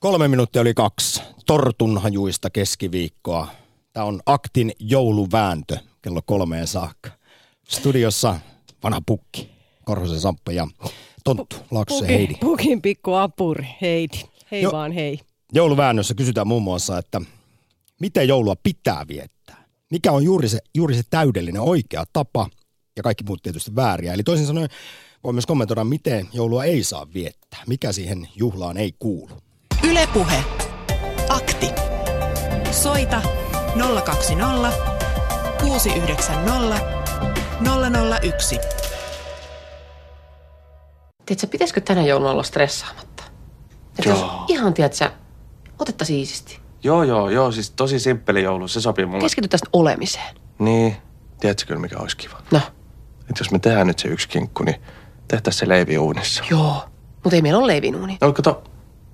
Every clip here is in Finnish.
Kolme minuuttia oli kaksi. Tortunhajuista keskiviikkoa. Tämä on Aktin jouluvääntö kello kolmeen saakka. Studiossa vanha pukki, Korhosen Samppa ja Tonttu, Laaksosen Pukin, Heidi. pukin pikku apuri, Heidi. Hei Jo- vaan hei. Jouluväännössä kysytään muun muassa, että miten joulua pitää viettää? Mikä on juuri se, juuri se täydellinen oikea tapa ja kaikki muut tietysti vääriä. Eli toisin sanoen voi myös kommentoida, miten joulua ei saa viettää. Mikä siihen juhlaan ei kuulu. Ylepuhe. Akti. Soita 020 690 001. Tiedätkö, pitäisikö tänä jouluna olla stressaamatta? Että jos Joo. ihan, tiedätkö, otettaisiin siististi. Joo, joo, joo, siis tosi simppeli joulu, se sopii mulle. Keskity tästä olemiseen. Niin, tiedätkö kyllä mikä olisi kiva? No, Että jos me tehdään nyt se yksi kinkku, niin tehtäisiin se leivi uunissa. joo. Mutta ei meillä ole leivinuuni. No kato,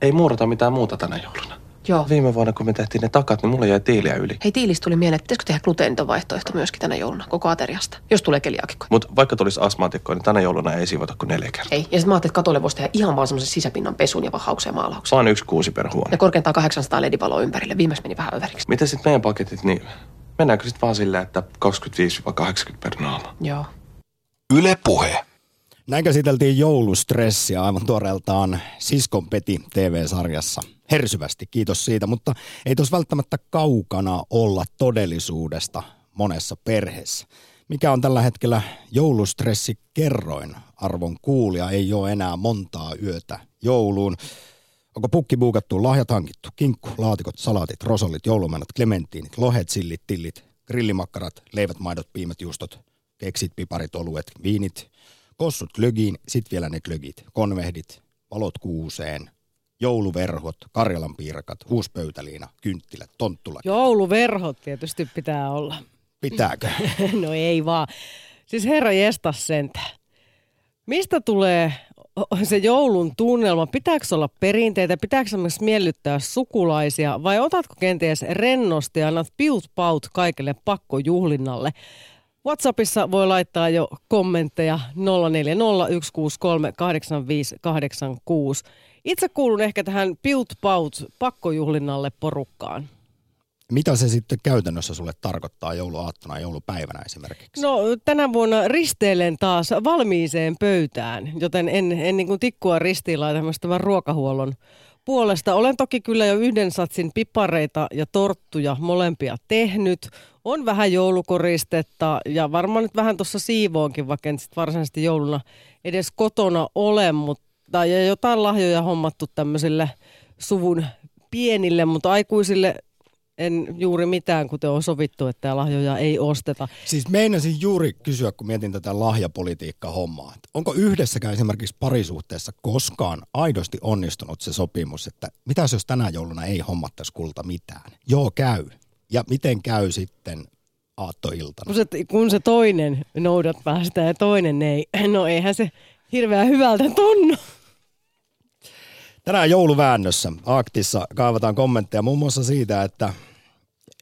ei muurata mitään muuta tänä jouluna. Joo. Viime vuonna, kun me tehtiin ne takat, niin mulle jäi tiiliä yli. Hei, tiilistä tuli mieleen, että pitäisikö tehdä gluteeniton vaihtoehto myöskin tänä jouluna, koko ateriasta, jos tulee keliaakikko. Mutta vaikka tulisi astmaatikkoa, niin tänä jouluna ei siivota kuin neljä kertaa. Ei, ja sitten mä ajattelin, että katolle voisi tehdä ihan vaan semmoisen sisäpinnan pesun ja vahauksen ja maalauksen. Vaan yksi kuusi per huone. Ja korkeintaan 800 ledivaloa ympärille. Viimeksi meni vähän överiksi. Miten sitten meidän paketit, niin mennäänkö sitten vaan silleen, että 25-80 per naama? Joo. Yle Puhe. Näin käsiteltiin joulustressiä aivan tuoreeltaan Siskon Peti TV-sarjassa. Hersyvästi, kiitos siitä, mutta ei tos välttämättä kaukana olla todellisuudesta monessa perheessä. Mikä on tällä hetkellä joulustressi kerroin? Arvon kuulija ei ole enää montaa yötä jouluun. Onko pukki buukattu, lahjat hankittu, kinkku, laatikot, salaatit, rosollit, joulumenot, klementtiinit, lohet, sillit, tillit, grillimakkarat, leivät, maidot, piimät, juustot, keksit, piparit, oluet, viinit, kossut glögiin, sit vielä ne glögit, konvehdit, valot kuuseen, jouluverhot, Karjalan piirakat, huuspöytäliina, kynttilät, tonttula. Jouluverhot tietysti pitää olla. Pitääkö? no ei vaan. Siis herra jestas sentä. Mistä tulee se joulun tunnelma? Pitääkö olla perinteitä? Pitääkö myös miellyttää sukulaisia? Vai otatko kenties rennosti ja annat piut paut kaikille pakkojuhlinnalle? WhatsAppissa voi laittaa jo kommentteja 0401638586. Itse kuulun ehkä tähän piut paut pakkojuhlinnalle porukkaan. Mitä se sitten käytännössä sulle tarkoittaa jouluaattona ja joulupäivänä esimerkiksi? No tänä vuonna risteilen taas valmiiseen pöytään, joten en, en niin kuin tikkua ristiin laita ruokahuollon puolesta. Olen toki kyllä jo yhden satsin pipareita ja torttuja molempia tehnyt. On vähän joulukoristetta ja varmaan nyt vähän tuossa siivoonkin, vaikka en sit varsinaisesti jouluna edes kotona ole, mutta ja jotain lahjoja hommattu tämmöisille suvun pienille, mutta aikuisille en juuri mitään, kuten on sovittu, että lahjoja ei osteta. Siis meinasin juuri kysyä, kun mietin tätä lahjapolitiikka-hommaa. Onko yhdessäkään esimerkiksi parisuhteessa koskaan aidosti onnistunut se sopimus, että mitäs jos tänä jouluna ei hommattaisi kulta mitään? Joo, käy. Ja miten käy sitten aattoiltana? Kun se, kun se toinen noudattaa sitä ja toinen ei, no eihän se hirveän hyvältä tunnu. Tänään jouluväännössä Aktissa kaivataan kommentteja muun muassa siitä, että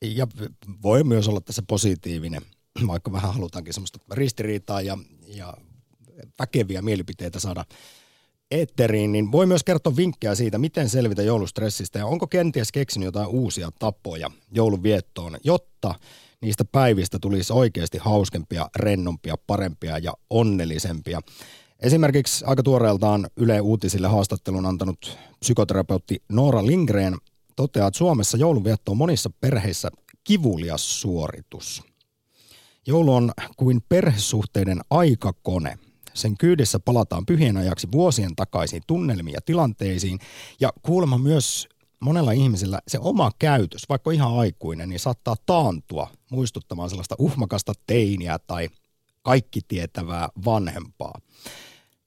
ja voi myös olla tässä positiivinen, vaikka vähän halutaankin semmoista ristiriitaa ja, ja väkeviä mielipiteitä saada eetteriin, niin voi myös kertoa vinkkejä siitä, miten selvitä joulustressistä ja onko kenties keksinyt jotain uusia tapoja jouluviettoon, jotta niistä päivistä tulisi oikeasti hauskempia, rennompia, parempia ja onnellisempia. Esimerkiksi aika tuoreeltaan Yle Uutisille haastattelun antanut psykoterapeutti Noora Lindgren toteaa, että Suomessa joulunvietto on monissa perheissä kivulias suoritus. Joulu on kuin perhesuhteiden aikakone. Sen kyydissä palataan pyhien ajaksi vuosien takaisin tunnelmiin ja tilanteisiin. Ja kuulemma myös monella ihmisellä se oma käytös, vaikka ihan aikuinen, niin saattaa taantua muistuttamaan sellaista uhmakasta teiniä tai kaikki tietävää vanhempaa.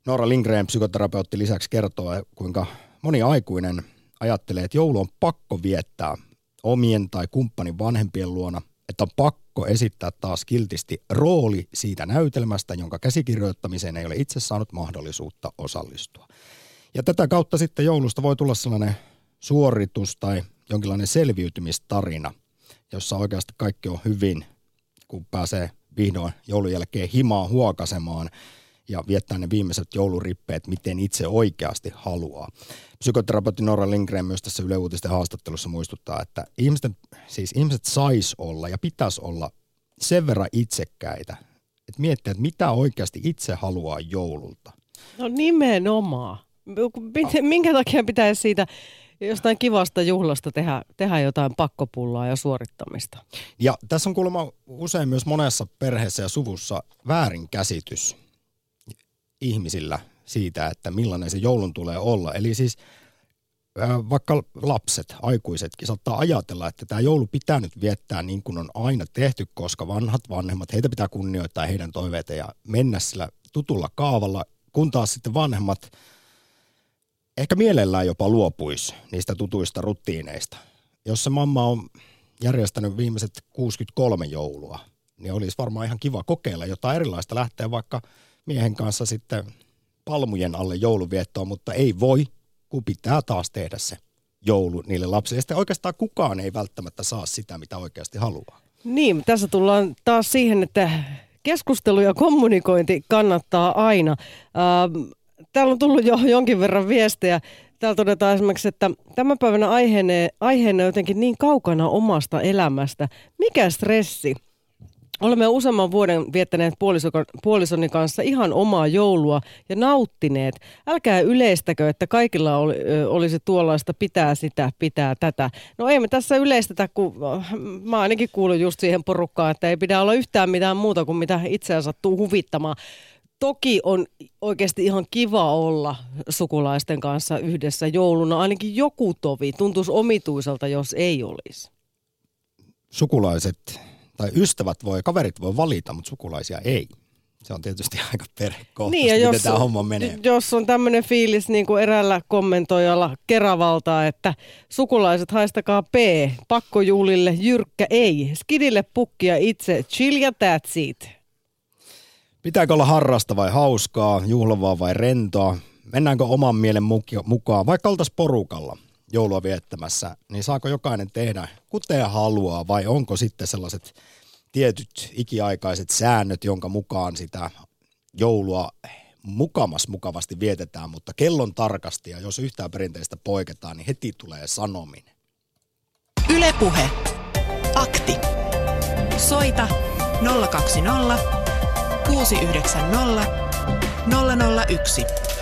Noora Lindgren, psykoterapeutti, lisäksi kertoo, kuinka moni aikuinen ajattelee, että joulu on pakko viettää omien tai kumppanin vanhempien luona, että on pakko esittää taas kiltisti rooli siitä näytelmästä, jonka käsikirjoittamiseen ei ole itse saanut mahdollisuutta osallistua. Ja tätä kautta sitten joulusta voi tulla sellainen suoritus tai jonkinlainen selviytymistarina, jossa oikeasti kaikki on hyvin, kun pääsee vihdoin joulun jälkeen himaa huokasemaan ja viettää ne viimeiset joulurippeet, miten itse oikeasti haluaa. Psykoterapeutti Nora Lindgren myös tässä Yle Uutisten haastattelussa muistuttaa, että ihmiset, siis ihmiset sais olla ja pitäisi olla sen verran itsekkäitä, että miettiä, että mitä oikeasti itse haluaa joululta. No nimenomaan. Minkä takia pitäisi siitä jostain kivasta juhlasta tehdä, tehdä jotain pakkopullaa ja suorittamista? Ja tässä on kuulemma usein myös monessa perheessä ja suvussa väärinkäsitys ihmisillä siitä, että millainen se joulun tulee olla. Eli siis vaikka lapset, aikuisetkin saattaa ajatella, että tämä joulu pitää nyt viettää niin kuin on aina tehty, koska vanhat vanhemmat, heitä pitää kunnioittaa heidän toiveita ja mennä sillä tutulla kaavalla, kun taas sitten vanhemmat ehkä mielellään jopa luopuisi niistä tutuista rutiineista. Jos se mamma on järjestänyt viimeiset 63 joulua, niin olisi varmaan ihan kiva kokeilla jotain erilaista, lähteä vaikka miehen kanssa sitten palmujen alle jouluviettoon, mutta ei voi, kun pitää taas tehdä se joulu niille lapsille. Ja sitten oikeastaan kukaan ei välttämättä saa sitä, mitä oikeasti haluaa. Niin, tässä tullaan taas siihen, että keskustelu ja kommunikointi kannattaa aina. Ähm, täällä on tullut jo jonkin verran viestejä. Täällä todetaan esimerkiksi, että tämän päivänä aiheena, aiheena jotenkin niin kaukana omasta elämästä. Mikä stressi? Olemme useamman vuoden viettäneet puolisoni kanssa ihan omaa joulua ja nauttineet. Älkää yleistäkö, että kaikilla oli, olisi tuollaista pitää sitä, pitää tätä. No ei me tässä yleistetä, kun mä ainakin kuulun just siihen porukkaan, että ei pidä olla yhtään mitään muuta kuin mitä itseä sattuu huvittamaan. Toki on oikeasti ihan kiva olla sukulaisten kanssa yhdessä jouluna. Ainakin joku tovi tuntuisi omituiselta, jos ei olisi. Sukulaiset tai ystävät voi, kaverit voi valita, mutta sukulaisia ei. Se on tietysti aika perhekohtaisesti, niin, jos, miten tämä homma menee. Jos on tämmöinen fiilis niin kuin eräällä kommentoijalla Keravalta, että sukulaiset haistakaa P, pakkojuhlille jyrkkä ei, skidille pukkia itse, chill ja that's it. Pitääkö olla harrasta vai hauskaa, juhlavaa vai rentoa? Mennäänkö oman mielen mukaan, vaikka oltaisiin porukalla? Joulua viettämässä, niin saako jokainen tehdä kuten haluaa vai onko sitten sellaiset tietyt ikiaikaiset säännöt, jonka mukaan sitä joulua mukamas mukavasti vietetään, mutta kellon tarkasti ja jos yhtään perinteistä poiketaan, niin heti tulee sanominen. Ylepuhe. Akti. Soita 020 690 001.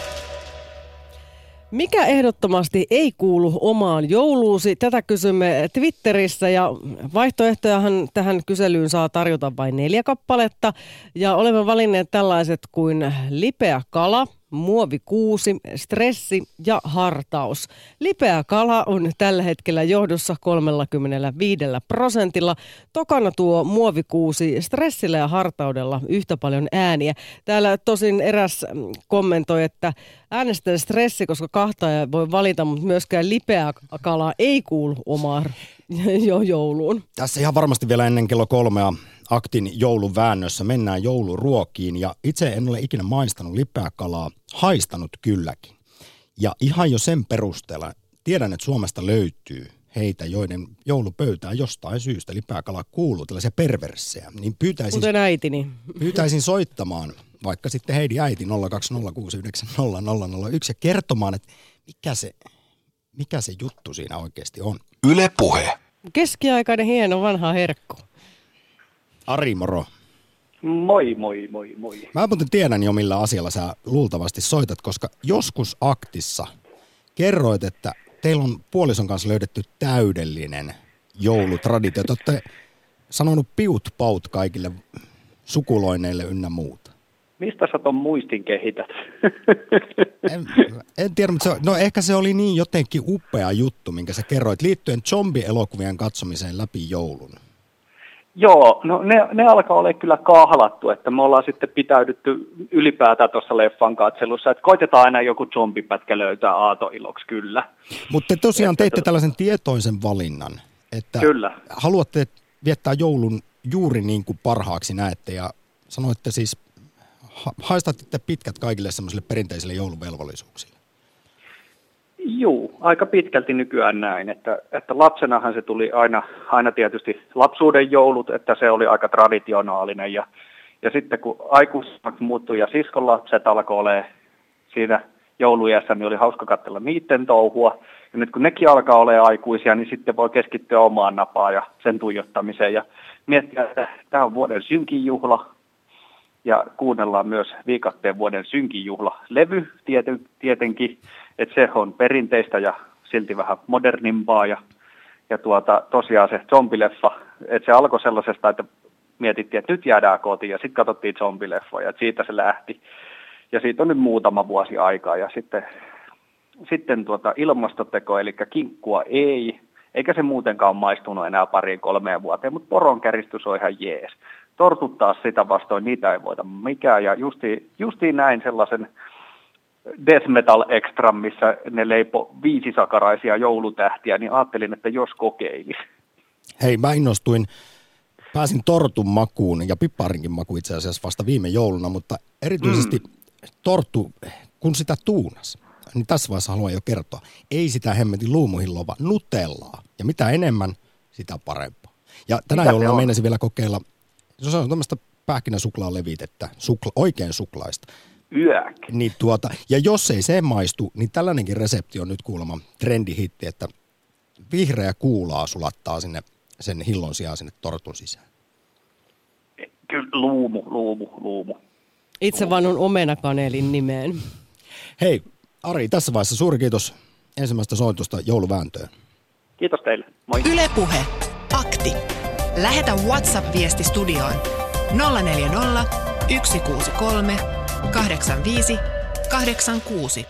Mikä ehdottomasti ei kuulu omaan jouluusi? Tätä kysymme Twitterissä ja vaihtoehtojahan tähän kyselyyn saa tarjota vain neljä kappaletta. Ja olemme valinneet tällaiset kuin lipeä kala – muovikuusi, stressi ja hartaus. Lipeä kala on tällä hetkellä johdossa 35 prosentilla. Tokana tuo muovikuusi stressillä ja hartaudella yhtä paljon ääniä. Täällä tosin eräs kommentoi, että äänestän stressi, koska kahta ei voi valita, mutta myöskään lipeä kala ei kuulu omaan jo jouluun. Tässä ihan varmasti vielä ennen kello kolmea aktin jouluväännössä mennään jouluruokiin ja itse en ole ikinä maistanut kalaa, haistanut kylläkin. Ja ihan jo sen perusteella tiedän, että Suomesta löytyy heitä, joiden joulupöytään jostain syystä lipääkala kuuluu, tällaisia perverssejä. Niin pyytäisin, Kuten äitini. Pyytäisin soittamaan vaikka sitten Heidi äiti 020690001 ja kertomaan, että mikä se, mikä se juttu siinä oikeasti on. Yle Puhe. Keskiaikainen hieno vanha herkku. Ari, moro. Moi, moi, moi, moi. Mä muuten tiedän jo, millä asialla sä luultavasti soitat, koska joskus aktissa kerroit, että teillä on puolison kanssa löydetty täydellinen joulutraditio. Te olette sanonut piut paut kaikille sukuloineille ynnä muuta. Mistä sä ton muistin kehität? en, en tiedä, mutta se, no ehkä se oli niin jotenkin upea juttu, minkä sä kerroit liittyen zombielokuvien katsomiseen läpi joulun. Joo, no ne, ne alkaa olla kyllä kahlattu, että me ollaan sitten pitäydytty ylipäätään tuossa leffan katselussa, että koitetaan aina joku zombipätkä löytää aatoiloksi, kyllä. Mutta te tosiaan että teitte tota... tällaisen tietoisen valinnan, että kyllä. haluatte viettää joulun juuri niin kuin parhaaksi näette ja sanoitte siis, haistatte pitkät kaikille semmoisille perinteisille jouluvelvollisuuksille. Juu, aika pitkälti nykyään näin, että, että lapsenahan se tuli aina, aina tietysti lapsuuden joulut, että se oli aika traditionaalinen ja, Ja sitten kun aikuisemmaksi muuttui ja siskon lapset alkoi olemaan siinä joulujässä, niin oli hauska katsella niiden touhua. Ja nyt kun nekin alkaa olla aikuisia, niin sitten voi keskittyä omaan napaan ja sen tuijottamiseen ja miettiä, että tämä on vuoden synkin juhla. Ja kuunnellaan myös viikatteen vuoden synkin juhla levy tieten, tietenkin, että se on perinteistä ja silti vähän modernimpaa. Ja, ja tuota, tosiaan se zombileffa, että se alkoi sellaisesta, että mietittiin, että nyt jäädään kotiin ja sitten katsottiin zombileffoja, että siitä se lähti. Ja siitä on nyt muutama vuosi aikaa ja sitten, sitten tuota ilmastoteko, eli kinkkua ei, eikä se muutenkaan maistunut enää pariin kolmeen vuoteen, mutta poronkäristys on ihan jees. Tortuttaa sitä vastoin, niitä ei voida mikään ja justiin, justiin näin sellaisen death metal extra, missä ne leipo viisisakaraisia joulutähtiä, niin ajattelin, että jos kokeilisi. Hei, mä innostuin pääsin tortun makuun ja pipparinkin makuun itse asiassa vasta viime jouluna, mutta erityisesti mm. torttu, kun sitä tuunas, niin tässä vaiheessa haluan jo kertoa, ei sitä hemmetin luumuhilloa, vaan nutellaa. Ja mitä enemmän, sitä parempaa. Ja tänä mitä jouluna meinasin vielä kokeilla, se on tämmöistä pähkinäsuklaa levitettä, sukla, oikein suklaista. Yök. Niin tuota, ja jos ei se maistu, niin tällainenkin resepti on nyt kuulemma trendihitti, että vihreä kuulaa sulattaa sinne sen hillon sijaan sinne tortun sisään? Kyllä luumu, luumu, luumu. Itse vaan on omenakaneelin nimeen. Hei, Ari, tässä vaiheessa suuri kiitos ensimmäistä soitosta jouluvääntöön. Kiitos teille. Moi. Ylepuhe. Akti. Lähetä WhatsApp-viesti studioon 040 163 85 86.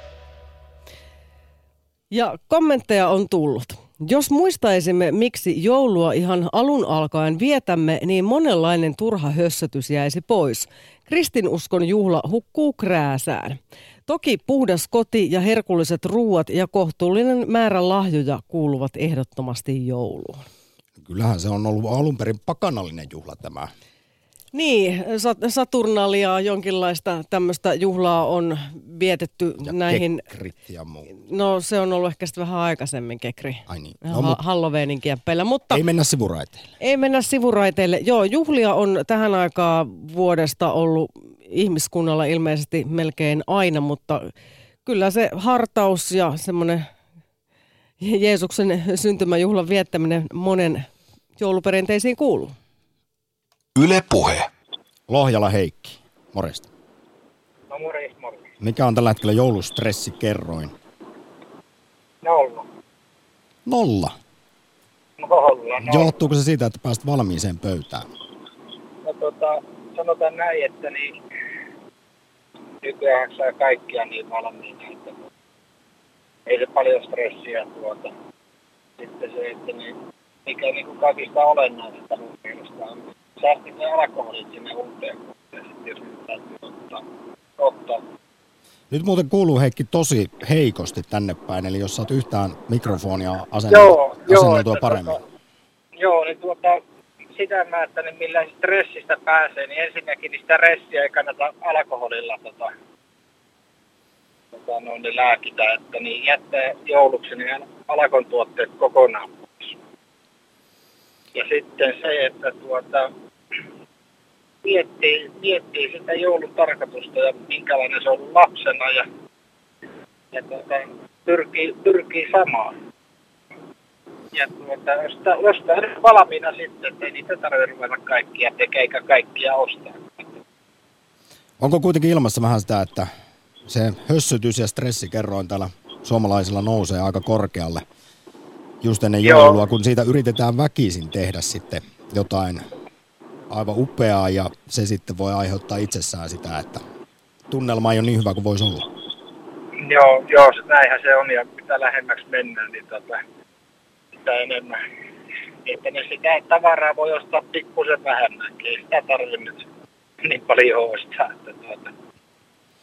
Ja kommentteja on tullut. Jos muistaisimme, miksi joulua ihan alun alkaen vietämme, niin monenlainen turha hössötys jäisi pois. Kristinuskon juhla hukkuu krääsään. Toki puhdas koti ja herkulliset ruuat ja kohtuullinen määrä lahjoja kuuluvat ehdottomasti jouluun. Kyllähän se on ollut alun perin pakanallinen juhla tämä niin, Saturnalia, jonkinlaista tämmöistä juhlaa on vietetty ja näihin... ja muu. No se on ollut ehkä sitten vähän aikaisemmin kekri. Ai niin. No, ha- Halloweenin kieppeillä, mutta... Ei mennä sivuraiteille. Ei mennä sivuraiteille. Joo, juhlia on tähän aikaan vuodesta ollut ihmiskunnalla ilmeisesti melkein aina, mutta kyllä se hartaus ja semmoinen Jeesuksen syntymäjuhlan viettäminen monen jouluperinteisiin kuuluu. Yle Puhe. Lohjala Heikki, morjesta. No morjesta, morjesta. Mikä on tällä hetkellä joulustressi kerroin? Nolla. Nolla? Nolla, no. Johtuuko se siitä, että pääst valmiiseen pöytään? No tota, sanotaan näin, että niin nykyään saa kaikkia niin valmiina, että ei se paljon stressiä tuota. Sitten se, että niin, mikä niin kuin kaikista olennaisinta mun mielestä on säästit ne alkoholit sinne uuteen jos nyt täytyy ottaa, ottaa. Nyt muuten kuuluu Heikki tosi heikosti tänne päin, eli jos saat yhtään mikrofonia asenneltua, joo, paremmin. Tuota, joo, niin tuota, sitä mä, että niin millä stressistä pääsee, niin ensinnäkin niin sitä stressiä ei kannata alkoholilla tota, tota, no, niin lääkitä, että niin jättää jouluksi niin alkon tuotteet kokonaan pois. Ja sitten se, että tuota, miettii, miettii sitä joulun tarkoitusta ja minkälainen se on ollut lapsena ja, ja tuota, pyrkii, pyrkii samaan. Ja tuota, ostaa, ostaa valmiina sitten, että ei niitä tarvitse ruveta kaikkia tekee eikä kaikkia ostaa. Onko kuitenkin ilmassa vähän sitä, että se hössytys ja stressi kerroin täällä suomalaisilla nousee aika korkealle just ennen joulua, Joo. kun siitä yritetään väkisin tehdä sitten jotain aivan upeaa ja se sitten voi aiheuttaa itsessään sitä, että tunnelma ei ole niin hyvä kuin voisi olla. Joo, joo se, näinhän se on ja mitä lähemmäksi mennään, niin tota, sitä enemmän. Että ne sitä tavaraa voi ostaa pikkusen vähemmänkin, ei sitä tarvitse nyt niin paljon ostaa, että, tuota,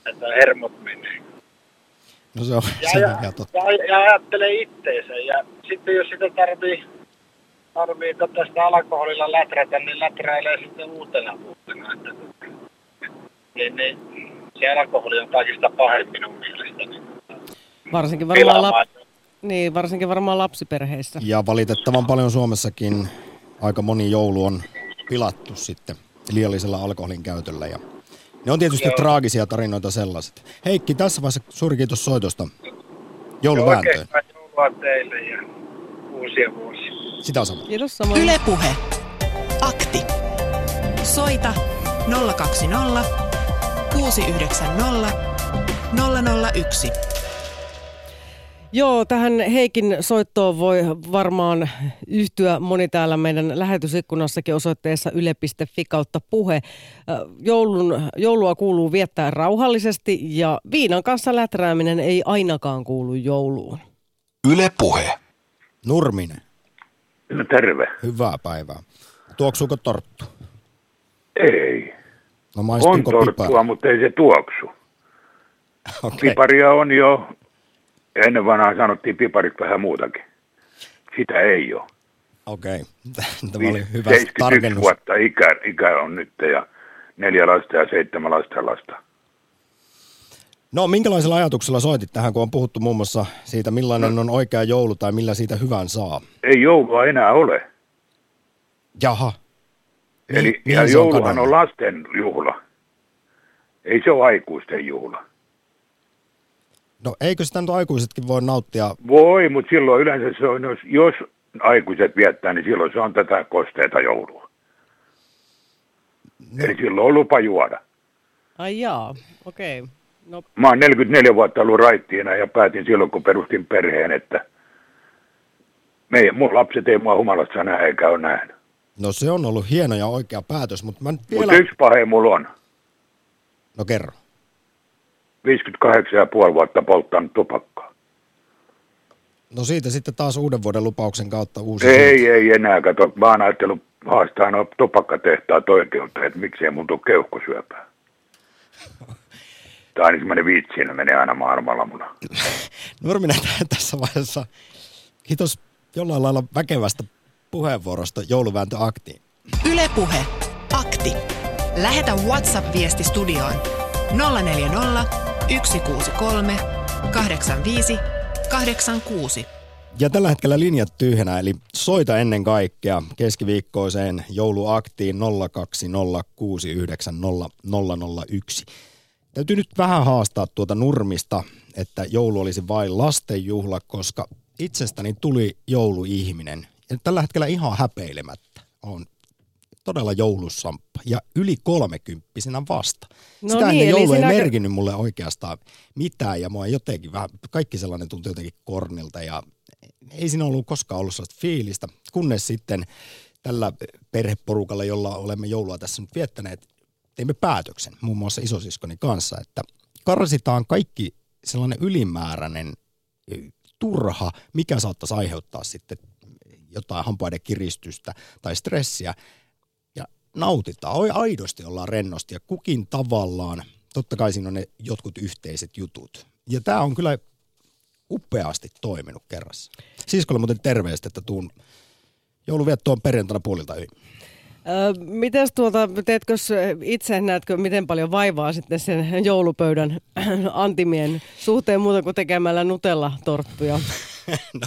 että hermot menee. No se on, ja, se ja, on totta. Ja, ja ajattelee itteensä ja sitten jos sitä tarvii tarvii tota sitä alkoholilla läträtä, niin läträilee sitten uutena vuotena. Että, niin, niin, se alkoholi on kaikista pahempi minun mielestäni. Varsinkin varmaan, lap... niin, varsinkin varmaan lapsiperheissä. Ja valitettavan paljon Suomessakin aika moni joulu on pilattu sitten liiallisella alkoholin käytöllä. Ja ne on tietysti Joo. traagisia tarinoita sellaiset. Heikki, tässä vaiheessa suuri kiitos soitosta jouluvääntöön. Oikein joulua teille ja uusia vuosia. Sitä sama. Kiitos samoin. Yle Puhe. Akti. Soita 020 690 001. Joo, tähän Heikin soittoon voi varmaan yhtyä moni täällä meidän lähetysikkunassakin osoitteessa yle.fi kautta puhe. Joulun, joulua kuuluu viettää rauhallisesti ja viinan kanssa läträäminen ei ainakaan kuulu jouluun. Yle Puhe. Nurminen, No terve. hyvää päivää. Tuoksuuko torttu? Ei. No On torttua, pipari? mutta ei se tuoksu. Okei. Piparia on jo, ennen vanhaa sanottiin piparit vähän muutakin. Sitä ei ole. Okei, tämä oli hyvä 71 tarkennus. vuotta ikä, ikä on nyt ja neljä lasta ja seitsemän lasta lasta. No minkälaisella ajatuksella soitit tähän, kun on puhuttu muun muassa siitä, millainen on oikea joulu tai millä siitä hyvän saa? Ei joulua enää ole. Jaha. Eli Mihin ja on jouluhan kadonnut? on lasten juhla. Ei se ole aikuisten juhla. No eikö sitä nyt aikuisetkin voi nauttia? Voi, mutta silloin yleensä se on, jos, jos aikuiset viettää, niin silloin se on tätä kosteita joulua. No, Eli silloin on lupa juoda. Ai jaa, okei. Okay. No, Mä oon 44 vuotta ollut raittiina ja päätin silloin, kun perustin perheen, että meidän, mun lapset ei mua humalassa näe eikä ole nähnyt. no se on ollut hieno ja oikea päätös, mutta mä nyt vielä... Mutta yksi pahe mulla on. No kerro. 58,5 vuotta polttanut tupakkaa. No siitä sitten taas uuden vuoden lupauksen kautta uusi Ei, suunta. ei enää. Kato, mä oon ajatellut haastaa nuo tupakkatehtaat oikeuteen, että miksei mun tule keuhkosyöpää. Tai niin semmoinen viitsi, siinä menee aina maailmalla muna. Nurminen tässä vaiheessa. Kiitos jollain lailla väkevästä puheenvuorosta jouluvääntöaktiin. Yle Puhe. Akti. Lähetä WhatsApp-viesti studioon 040 163 85 86. Ja tällä hetkellä linjat tyhjänä, eli soita ennen kaikkea keskiviikkoiseen jouluaktiin 020690001. Täytyy nyt vähän haastaa tuota nurmista, että joulu olisi vain lastenjuhla, koska itsestäni tuli jouluihminen. Ja tällä hetkellä ihan häpeilemättä on todella joulusamppa ja yli kolmekymppisenä vasta. No Sitä niin, joulu ei sinä- merkinnyt mulle oikeastaan mitään ja mua jotenkin vähän, kaikki sellainen tuntui jotenkin kornilta ja ei siinä ollut koskaan ollut sellaista fiilistä, kunnes sitten tällä perheporukalla, jolla olemme joulua tässä nyt viettäneet, teimme päätöksen muun muassa isosiskoni kanssa, että karsitaan kaikki sellainen ylimääräinen turha, mikä saattaisi aiheuttaa sitten jotain hampaiden kiristystä tai stressiä ja nautitaan. Oi, aidosti ollaan rennosti ja kukin tavallaan, totta kai siinä on ne jotkut yhteiset jutut. Ja tämä on kyllä upeasti toiminut kerrassa. Siskolle muuten terveistä, että tuun jouluviettoon perjantaina puolilta yli. Ö, mites tuota, teetkö itse, näetkö miten paljon vaivaa sitten sen joulupöydän antimien suhteen muuta kuin tekemällä Nutella-torttuja? no,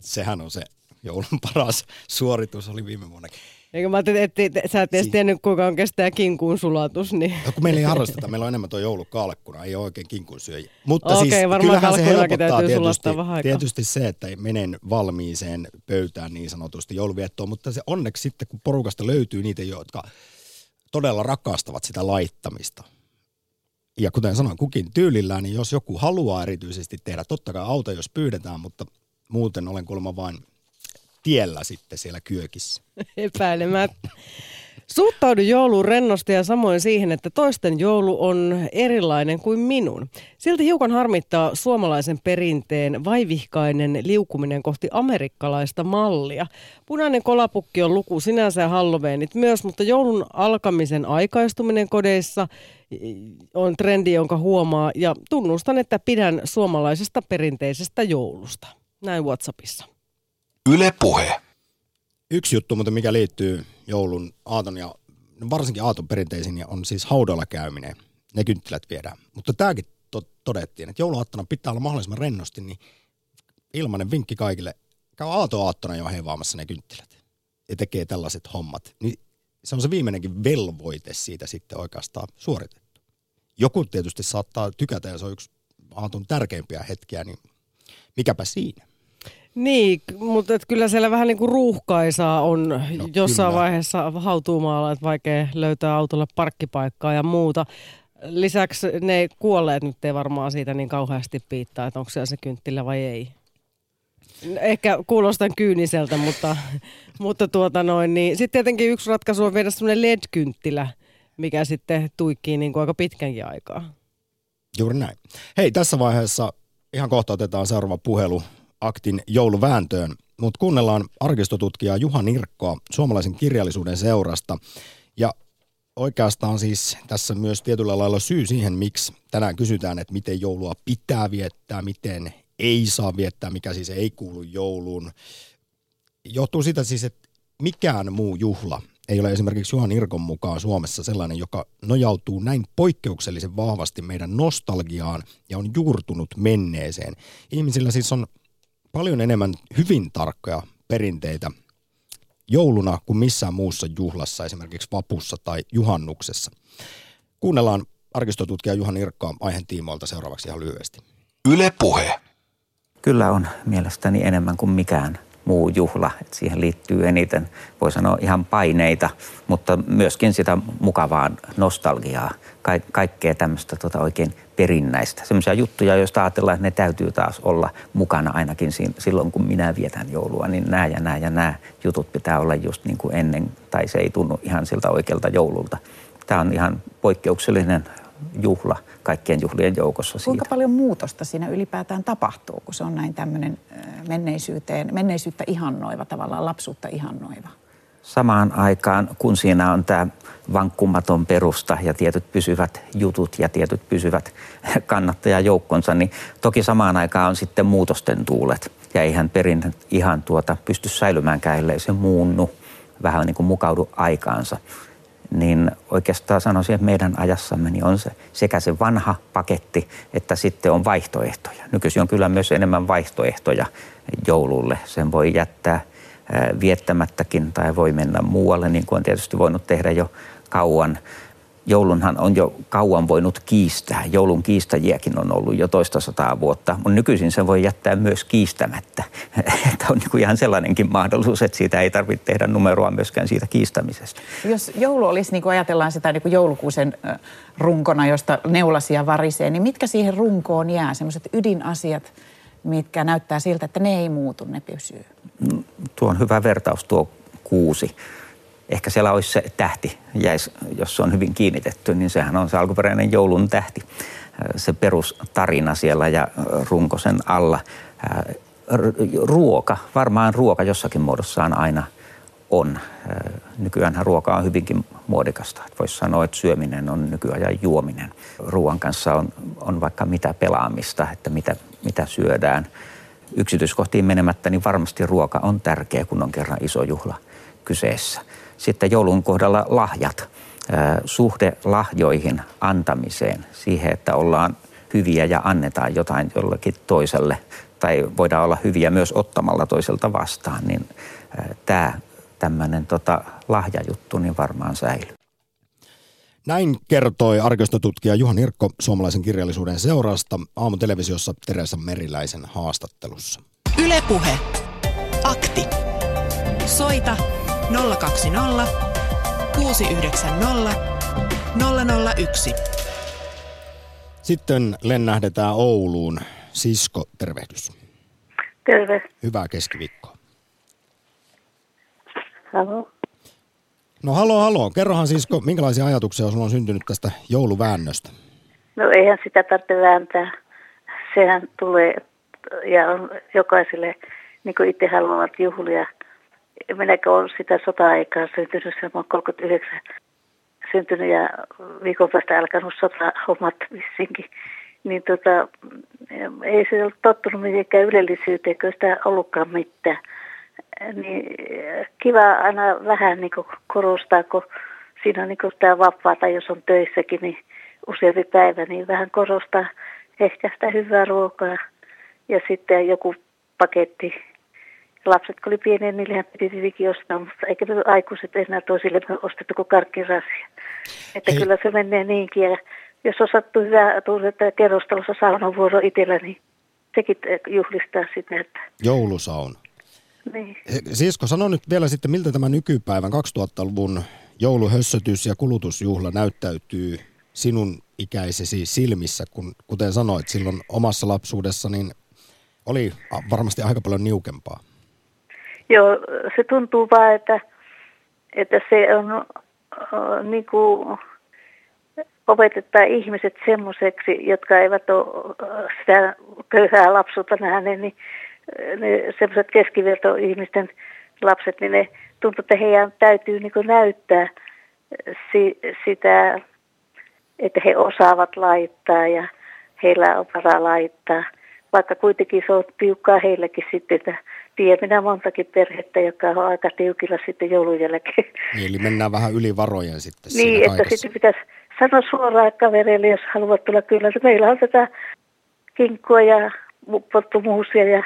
sehän on se joulun paras suoritus, oli viime vuonnakin. Eikö mä ajattelin, että et, sä et edes Si- tiennyt kuinka on kestää kinkuun sulatus, niin No, kun meillä ei harrasteta, meillä on enemmän tuo joulukalkkuna, ei ole oikein kinkun syöjä. Mutta Okei, siis varmaan kyllähän se helpottaa täytyy tietysti, tietysti se, että menen valmiiseen pöytään niin sanotusti jouluviettoon, mutta se onneksi sitten, kun porukasta löytyy niitä, jotka todella rakastavat sitä laittamista. Ja kuten sanoin, kukin tyylillään, niin jos joku haluaa erityisesti tehdä, totta kai auta, jos pyydetään, mutta muuten olen kuulemma vain tiellä sitten siellä kyökissä. epäilemättä. Suhtaudu jouluun rennosti ja samoin siihen, että toisten joulu on erilainen kuin minun. Silti hiukan harmittaa suomalaisen perinteen vaivihkainen liukuminen kohti amerikkalaista mallia. Punainen kolapukki on luku sinänsä ja halloweenit myös, mutta joulun alkamisen aikaistuminen kodeissa on trendi, jonka huomaa ja tunnustan, että pidän suomalaisesta perinteisestä joulusta. Näin WhatsAppissa. Yle Puhe. Yksi juttu, mutta mikä liittyy joulun aaton ja no varsinkin aaton perinteisiin, on siis haudalla käyminen. Ne kynttilät viedään. Mutta tämäkin to- todettiin, että jouluaattona pitää olla mahdollisimman rennosti, niin ilmainen vinkki kaikille. Käy aatoaattona jo heivaamassa ne kynttilät ja tekee tällaiset hommat. Niin se on se viimeinenkin velvoite siitä sitten oikeastaan suoritettu. Joku tietysti saattaa tykätä ja se on yksi aatun tärkeimpiä hetkiä, niin mikäpä siinä. Niin, mutta et kyllä siellä vähän niin kuin ruuhkaisaa on no, jossain kyllä. vaiheessa hautuumaalla, että vaikea löytää autolle parkkipaikkaa ja muuta. Lisäksi ne kuolleet nyt ei varmaan siitä niin kauheasti piittaa, että onko siellä se kynttilä vai ei. Ehkä kuulostan kyyniseltä, mutta, mutta tuota noin, niin sitten tietenkin yksi ratkaisu on viedä semmoinen LED-kynttilä, mikä sitten tuikkii niin kuin aika pitkänkin aikaa. Juuri näin. Hei, tässä vaiheessa ihan kohta otetaan seuraava puhelu aktin jouluvääntöön, mutta kuunnellaan arkistotutkija Juha Nirkkoa suomalaisen kirjallisuuden seurasta. Ja oikeastaan siis tässä myös tietyllä lailla syy siihen, miksi tänään kysytään, että miten joulua pitää viettää, miten ei saa viettää, mikä siis ei kuulu jouluun. Johtuu siitä siis, että mikään muu juhla ei ole esimerkiksi Juhan Irkon mukaan Suomessa sellainen, joka nojautuu näin poikkeuksellisen vahvasti meidän nostalgiaan ja on juurtunut menneeseen. Ihmisillä siis on paljon enemmän hyvin tarkkoja perinteitä jouluna kuin missään muussa juhlassa, esimerkiksi vapussa tai juhannuksessa. Kuunnellaan arkistotutkija Juhan Irkkoa aiheen tiimoilta seuraavaksi ihan lyhyesti. Yle Puhe. Kyllä on mielestäni enemmän kuin mikään muu juhla. että siihen liittyy eniten, voi sanoa ihan paineita, mutta myöskin sitä mukavaa nostalgiaa, ka- kaikkea tämmöistä tota oikein perinnäistä. Semmoisia juttuja, joista ajatellaan, että ne täytyy taas olla mukana ainakin silloin, kun minä vietän joulua, niin nämä ja nämä ja nämä jutut pitää olla just niin kuin ennen, tai se ei tunnu ihan siltä oikealta joululta. Tämä on ihan poikkeuksellinen juhla kaikkien juhlien joukossa. Siitä. Kuinka paljon muutosta siinä ylipäätään tapahtuu, kun se on näin tämmöinen menneisyyteen, menneisyyttä ihannoiva, tavallaan lapsuutta ihannoiva? Samaan aikaan, kun siinä on tämä vankkumaton perusta ja tietyt pysyvät jutut ja tietyt pysyvät kannattajajoukkonsa, niin toki samaan aikaan on sitten muutosten tuulet. Ja eihän perin ihan tuota pysty säilymäänkään, ellei se muunnu, vähän niin kuin mukaudu aikaansa niin oikeastaan sanoisin, että meidän ajassamme niin on se sekä se vanha paketti, että sitten on vaihtoehtoja. Nykyisin on kyllä myös enemmän vaihtoehtoja joululle. Sen voi jättää viettämättäkin tai voi mennä muualle, niin kuin on tietysti voinut tehdä jo kauan joulunhan on jo kauan voinut kiistää. Joulun kiistäjiäkin on ollut jo toista sataa vuotta, mutta nykyisin se voi jättää myös kiistämättä. Että on niin ihan sellainenkin mahdollisuus, että siitä ei tarvitse tehdä numeroa myöskään siitä kiistämisestä. Jos joulu olisi, niin kuin ajatellaan sitä niin kuin joulukuusen runkona, josta neulasia varisee, niin mitkä siihen runkoon jää? Sellaiset ydinasiat, mitkä näyttää siltä, että ne ei muutu, ne pysyy. Mm, tuo on hyvä vertaus tuo kuusi ehkä siellä olisi se tähti, jos se on hyvin kiinnitetty, niin sehän on se alkuperäinen joulun tähti. Se perustarina siellä ja runko sen alla. Ruoka, varmaan ruoka jossakin muodossaan aina on. Nykyään ruoka on hyvinkin muodikasta. Voisi sanoa, että syöminen on nykyajan juominen. Ruoan kanssa on, on vaikka mitä pelaamista, että mitä, mitä syödään. Yksityiskohtiin menemättä, niin varmasti ruoka on tärkeä, kun on kerran iso juhla kyseessä. Sitten joulun kohdalla lahjat, suhde lahjoihin antamiseen, siihen, että ollaan hyviä ja annetaan jotain jollekin toiselle tai voidaan olla hyviä myös ottamalla toiselta vastaan, niin tämä tämmöinen tota, lahjajuttu niin varmaan säilyy. Näin kertoi arkistotutkija Juha Nirkko suomalaisen kirjallisuuden seurasta aamu-televisiossa Teresa Meriläisen haastattelussa. Ylepuhe. Akti. Soita 020 690 001. Sitten lennähdetään Ouluun. Sisko, tervehdys. Terve. Hyvää keskiviikkoa. Halo. No halo, halo. Kerrohan Sisko, minkälaisia ajatuksia sinulla on syntynyt tästä jouluväännöstä? No eihän sitä tarvitse vääntää. Sehän tulee ja on jokaiselle, niin kuin itse haluavat juhlia – minäkin olen sitä sota-aikaa syntynyt, se on 39 syntynyt ja viikon päästä alkanut sota-hommat vissinkin. Niin tota, ei se ole tottunut mitenkään ylellisyyteen, kun sitä ollutkaan mitään. Niin kiva aina vähän niin korostaa, kun siinä on niin tämä vapaata, jos on töissäkin, niin useampi päivä, niin vähän korostaa ehkä sitä hyvää ruokaa ja sitten joku paketti lapset kun oli pieniä, niin niillehän piti tietenkin ostaa, mutta eikä aikuiset enää toisille ostettu kuin karkkirasia. Että Hei. kyllä se menee niinkin. Ja jos on sattu hyvä tunne, että kerrostalossa saunan vuoro itsellä, niin sekin juhlistaa sitä, että Joulusauna. niin. Sisko, sano nyt vielä sitten, miltä tämä nykypäivän 2000-luvun jouluhössötys ja kulutusjuhla näyttäytyy sinun ikäisesi silmissä, kun kuten sanoit, silloin omassa lapsuudessa niin oli varmasti aika paljon niukempaa. Joo, se tuntuu vaan, että, että se on äh, niin kuin opetetaan ihmiset semmoiseksi, jotka eivät ole äh, sitä köyhää lapsuutta nähneet, niin äh, ne semmoiset keskivertoihmisten lapset, niin ne tuntuu, että heidän täytyy niin näyttää si, sitä, että he osaavat laittaa ja heillä on varaa laittaa. Vaikka kuitenkin se on tiukkaa heillekin sitten, että tiedän minä montakin perhettä, joka on aika tiukilla sitten joulun jälkeen. Niin, eli mennään vähän yli varojen sitten Niin, siinä että kaikessa. sitten pitäisi sanoa suoraan kavereille, jos haluat tulla kyllä, että meillä on tätä kinkkua ja mu- pottumuusia ja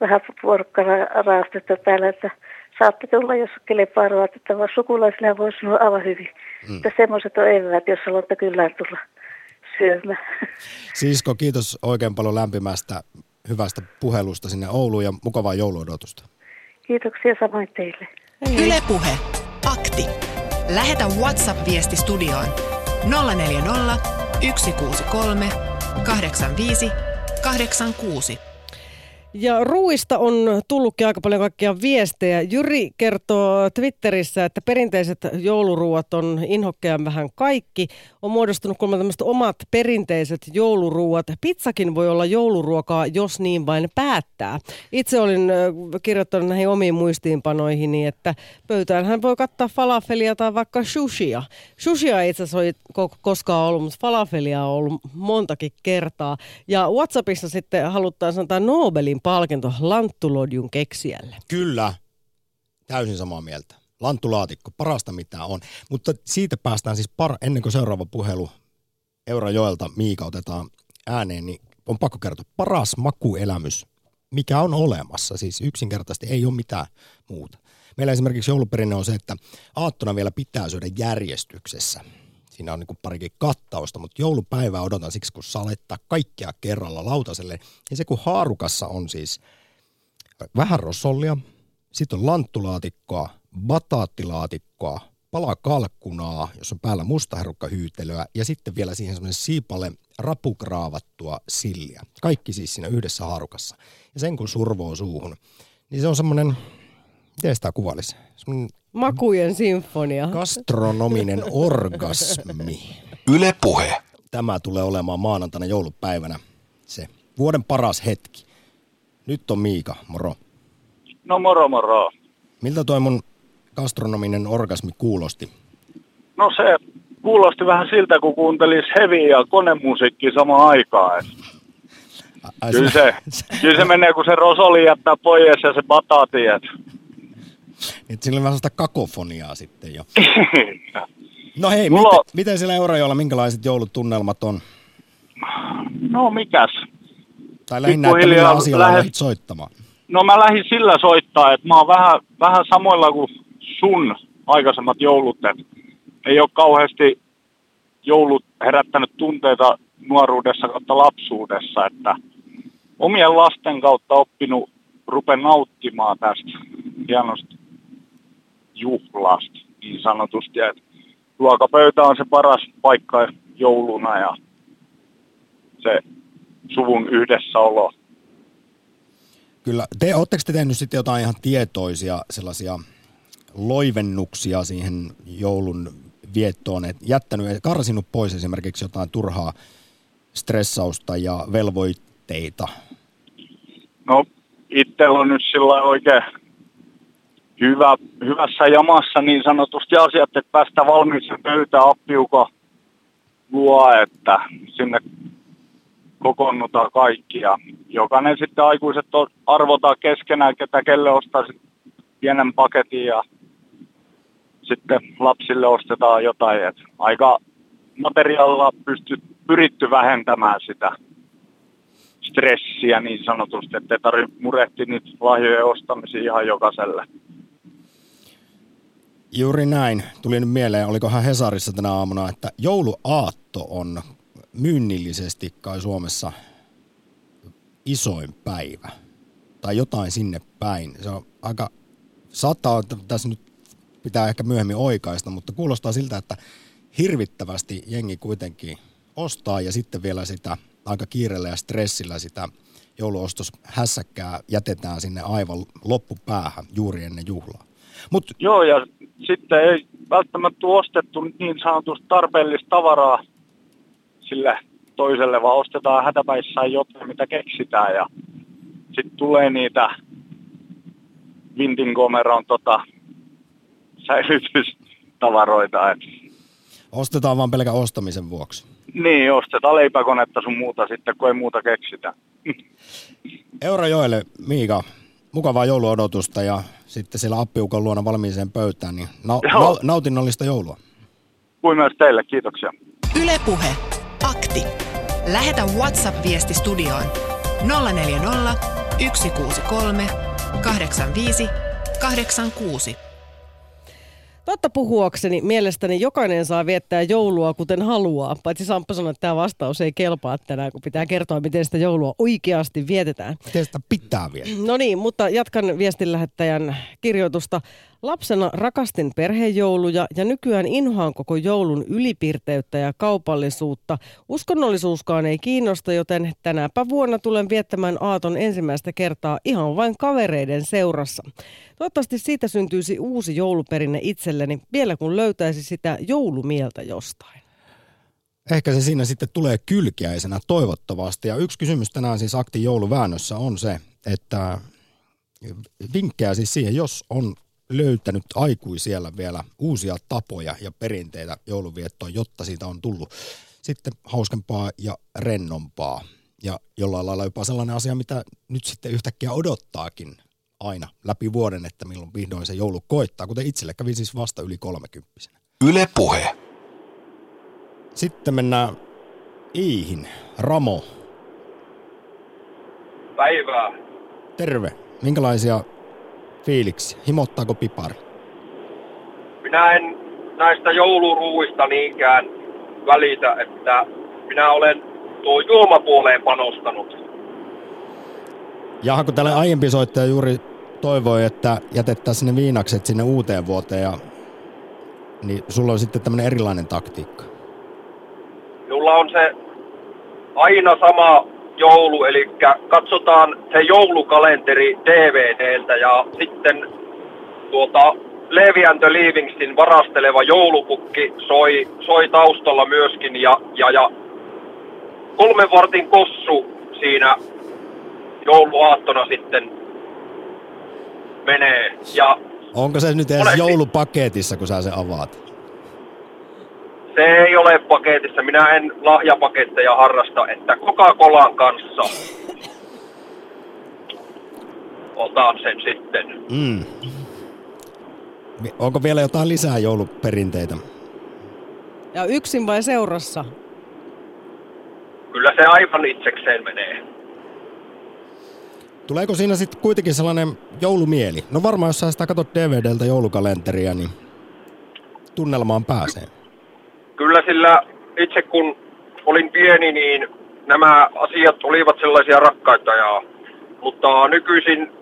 vähän porkkaraastetta täällä, että saatte tulla, jos kelepaa ruoatettavaa. vaan sukulaisille voi sanoa aivan hyvin. Mm. Että semmoiset on eväät, jos haluatte kyllä tulla syömään. Sisko, kiitos oikein paljon lämpimästä hyvästä puhelusta sinne Ouluun ja mukavaa jouluodotusta. Kiitoksia samoin teille. Yle Puhe. Akti. Lähetä WhatsApp-viesti studioon 040 163 85 86. Ja ruuista on tullutkin aika paljon kaikkia viestejä. Jyri kertoo Twitterissä, että perinteiset jouluruuat on inhokkean vähän kaikki. On muodostunut kuulemma tämmöiset omat perinteiset jouluruuat. Pizzakin voi olla jouluruokaa, jos niin vain päättää. Itse olin kirjoittanut näihin omiin muistiinpanoihini, että pöytäänhän voi kattaa falafelia tai vaikka sushia. Sushia ei itse asiassa ole ko- koskaan ollut, mutta falafelia on ollut montakin kertaa. Ja WhatsAppissa sitten haluttaisiin antaa Nobelin palkinto Lanttulodjun keksijälle. Kyllä, täysin samaa mieltä. Lanttulaatikko, parasta mitä on. Mutta siitä päästään siis par- ennen kuin seuraava puhelu Eurajoelta Miika otetaan ääneen, niin on pakko kertoa paras makuelämys, mikä on olemassa. Siis yksinkertaisesti ei ole mitään muuta. Meillä esimerkiksi jouluperinne on se, että aattona vielä pitää syödä järjestyksessä. Siinä on niin parikin kattausta, mutta joulupäivää odotan siksi, kun saa laittaa kaikkea kerralla lautaselle. Ja se kun haarukassa on siis vähän rosollia, sitten on lanttulaatikkoa, bataattilaatikkoa, pala kalkkunaa, jos on päällä mustaherukkahyytelöä ja sitten vielä siihen semmoinen siipale rapukraavattua silliä. Kaikki siis siinä yhdessä haarukassa. Ja sen kun survoo suuhun, niin se on semmoinen, miten sitä kuvailisi? Semmoinen Makujen sinfonia. gastronominen orgasmi. Yle Puhe. Tämä tulee olemaan maanantaina joulupäivänä se vuoden paras hetki. Nyt on Miika, moro. No moro moro. Miltä toi mun gastronominen orgasmi kuulosti? No se kuulosti vähän siltä, kun kuuntelisi heavy ja konemusiikkia samaan aikaan. Ai, Kyllä se, kyllä se menee, kun se rosoli jättää pois ja se bataati. Et sillä on vähän sellaista kakofoniaa sitten jo. No hei, Mulla miten, miten siellä Eurajoella, minkälaiset joulutunnelmat on? No mikäs? Tai lähinnä, että millä asialla lähes- lähdit soittamaan? No mä lähdin sillä soittaa, että mä oon vähän, vähän samoilla kuin sun aikaisemmat joulut. Et ei ole kauheasti joulut herättänyt tunteita nuoruudessa kautta lapsuudessa, että omien lasten kautta oppinut rupen nauttimaan tästä hienosta juhlasta niin sanotusti. Et ruokapöytä on se paras paikka jouluna ja se suvun yhdessäolo. Kyllä. Te, ootteko te tehnyt sitten jotain ihan tietoisia sellaisia loivennuksia siihen joulun viettoon, että jättänyt ja karsinut pois esimerkiksi jotain turhaa stressausta ja velvoitteita? No, itsellä on nyt sillä oikein hyvä, hyvässä jamassa niin sanotusti asiat, että päästä valmiiksi pöytään appiuko luo, että sinne kokoonnutaan kaikki ja jokainen sitten aikuiset arvotaan keskenään, ketä kelle ostaa pienen paketin ja sitten lapsille ostetaan jotain. Et aika materiaalilla pysty, pyritty vähentämään sitä stressiä niin sanotusti, että tarvitse nyt lahjojen ostamisia ihan jokaiselle. Juuri näin. Tuli nyt mieleen, olikohan Hesarissa tänä aamuna, että jouluaatto on myynnillisesti kai Suomessa isoin päivä. Tai jotain sinne päin. Se on aika, saattaa, että tässä nyt pitää ehkä myöhemmin oikaista, mutta kuulostaa siltä, että hirvittävästi jengi kuitenkin ostaa ja sitten vielä sitä aika kiireellä ja stressillä sitä jouluostoshässäkkää jätetään sinne aivan loppupäähän juuri ennen juhlaa. Mut, Joo, ja sitten ei välttämättä ostettu niin sanotusti tarpeellista tavaraa sille toiselle, vaan ostetaan hätäpäissään jotain, mitä keksitään. Ja sitten tulee niitä Vintin komeron tota, säilytystavaroita. Et, ostetaan vaan pelkän ostamisen vuoksi. niin, ostetaan leipäkonetta sun muuta sitten, kun ei muuta keksitä. Eurajoelle, Miika, mukavaa jouluodotusta ja sitten siellä appiukon luona valmiiseen pöytään, niin na- na- nautinnollista joulua. Kuin myös teille, kiitoksia. Ylepuhe Akti. Lähetä WhatsApp-viesti studioon 040 163 85 86. Totta puhuakseni mielestäni jokainen saa viettää joulua kuten haluaa. Paitsi Samppa sanoi, että tämä vastaus ei kelpaa tänään, kun pitää kertoa, miten sitä joulua oikeasti vietetään. Miten sitä pitää vielä? No niin, mutta jatkan viestin lähettäjän kirjoitusta. Lapsena rakastin perhejouluja ja nykyään inhoan koko joulun ylipirteyttä ja kaupallisuutta. Uskonnollisuuskaan ei kiinnosta, joten tänäpä vuonna tulen viettämään aaton ensimmäistä kertaa ihan vain kavereiden seurassa. Toivottavasti siitä syntyisi uusi jouluperinne itselleni, vielä kun löytäisi sitä joulumieltä jostain. Ehkä se siinä sitten tulee kylkiäisenä toivottavasti. Ja yksi kysymys tänään siis Aktin jouluväännössä on se, että vinkkejä siis siihen, jos on löytänyt aikuisiellä vielä uusia tapoja ja perinteitä jouluviettoon, jotta siitä on tullut sitten hauskempaa ja rennompaa. Ja jollain lailla jopa sellainen asia, mitä nyt sitten yhtäkkiä odottaakin aina läpi vuoden, että milloin vihdoin se joulu koittaa, kuten itselle kävi siis vasta yli 30. Yle Puhe. Sitten mennään Iihin. Ramo, Päivää. terve. Minkälaisia fiiliksi? Himottaako pipari? Minä en näistä jouluruuista niinkään välitä, että minä olen tuo juomapuoleen panostanut. Jaha, kun täällä aiempi soittaja juuri toivoi, että jätettäisiin ne viinakset sinne uuteen vuoteen, ja, niin sulla on sitten tämmöinen erilainen taktiikka. Minulla on se aina sama joulu, eli katsotaan se joulukalenteri DVDltä ja sitten tuota Levi and the Leavingsin varasteleva joulupukki soi, soi taustalla myöskin ja, ja, ja kolmen vartin kossu siinä jouluaattona sitten menee. Ja Onko se nyt edes Monesti. joulupaketissa, kun sä se avaat? Se ei ole paketissa. Minä en lahjapaketteja harrasta, että Coca-Colan kanssa otan sen sitten. Mm. Onko vielä jotain lisää jouluperinteitä? Ja yksin vai seurassa? Kyllä se aivan itsekseen menee. Tuleeko siinä sitten kuitenkin sellainen joulumieli? No varmaan, jos sä sitä katsot DVDltä joulukalenteria, niin tunnelmaan pääsee. Kyllä sillä itse kun olin pieni, niin nämä asiat olivat sellaisia rakkaita. Ja, mutta nykyisin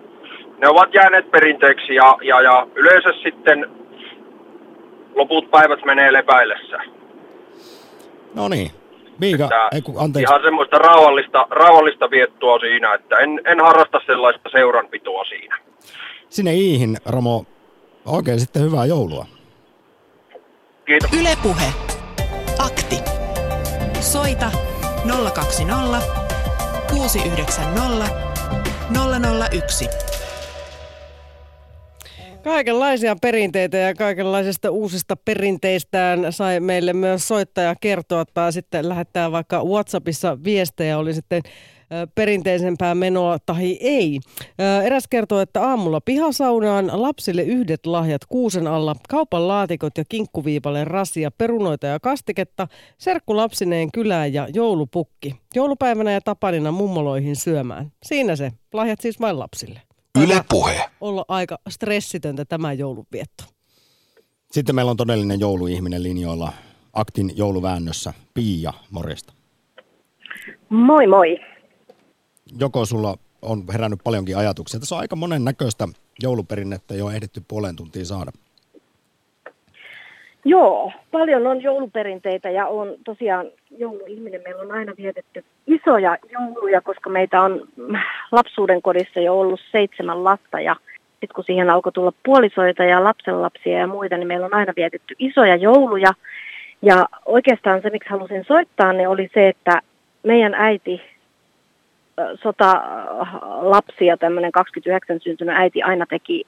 ne ovat jääneet perinteeksi ja, ja, ja yleensä sitten loput päivät menee lepäillessä. No niin. Miika, Että ei kun, anteeksi. Ihan semmoista rauhallista, rauhallista viettoa siinä, että en, en harrasta sellaista seuranpitoa siinä. Sinne Iihin, Ramo, oikein sitten hyvää joulua. Kiitos. Ylepuhe Akti. Soita 020 690 001. Kaikenlaisia perinteitä ja kaikenlaisista uusista perinteistään sai meille myös soittaja kertoa tai sitten lähettää vaikka WhatsAppissa viestejä. Oli sitten perinteisempää menoa tai ei. Eräs kertoo, että aamulla pihasaunaan lapsille yhdet lahjat kuusen alla, kaupan laatikot ja kinkkuviipalle rasia, perunoita ja kastiketta, serkku lapsineen kylään ja joulupukki. Joulupäivänä ja tapanina mummoloihin syömään. Siinä se. Lahjat siis vain lapsille. Yle Puhe. Olla aika stressitöntä tämä joulunvietto. Sitten meillä on todellinen jouluihminen linjoilla Aktin jouluväännössä. Pia, morjesta. Moi moi. Joko sulla on herännyt paljonkin ajatuksia? Tässä on aika monen näköistä jouluperinnettä jo ehditty puoleen tuntiin saada. Joo, paljon on jouluperinteitä ja on tosiaan jouluihminen. Meillä on aina vietetty isoja jouluja, koska meitä on lapsuuden kodissa jo ollut seitsemän lasta ja sitten kun siihen alkoi tulla puolisoita ja lapsenlapsia ja muita, niin meillä on aina vietetty isoja jouluja. Ja oikeastaan se, miksi halusin soittaa, niin oli se, että meidän äiti, sota lapsi ja tämmöinen 29 syntynyt äiti aina teki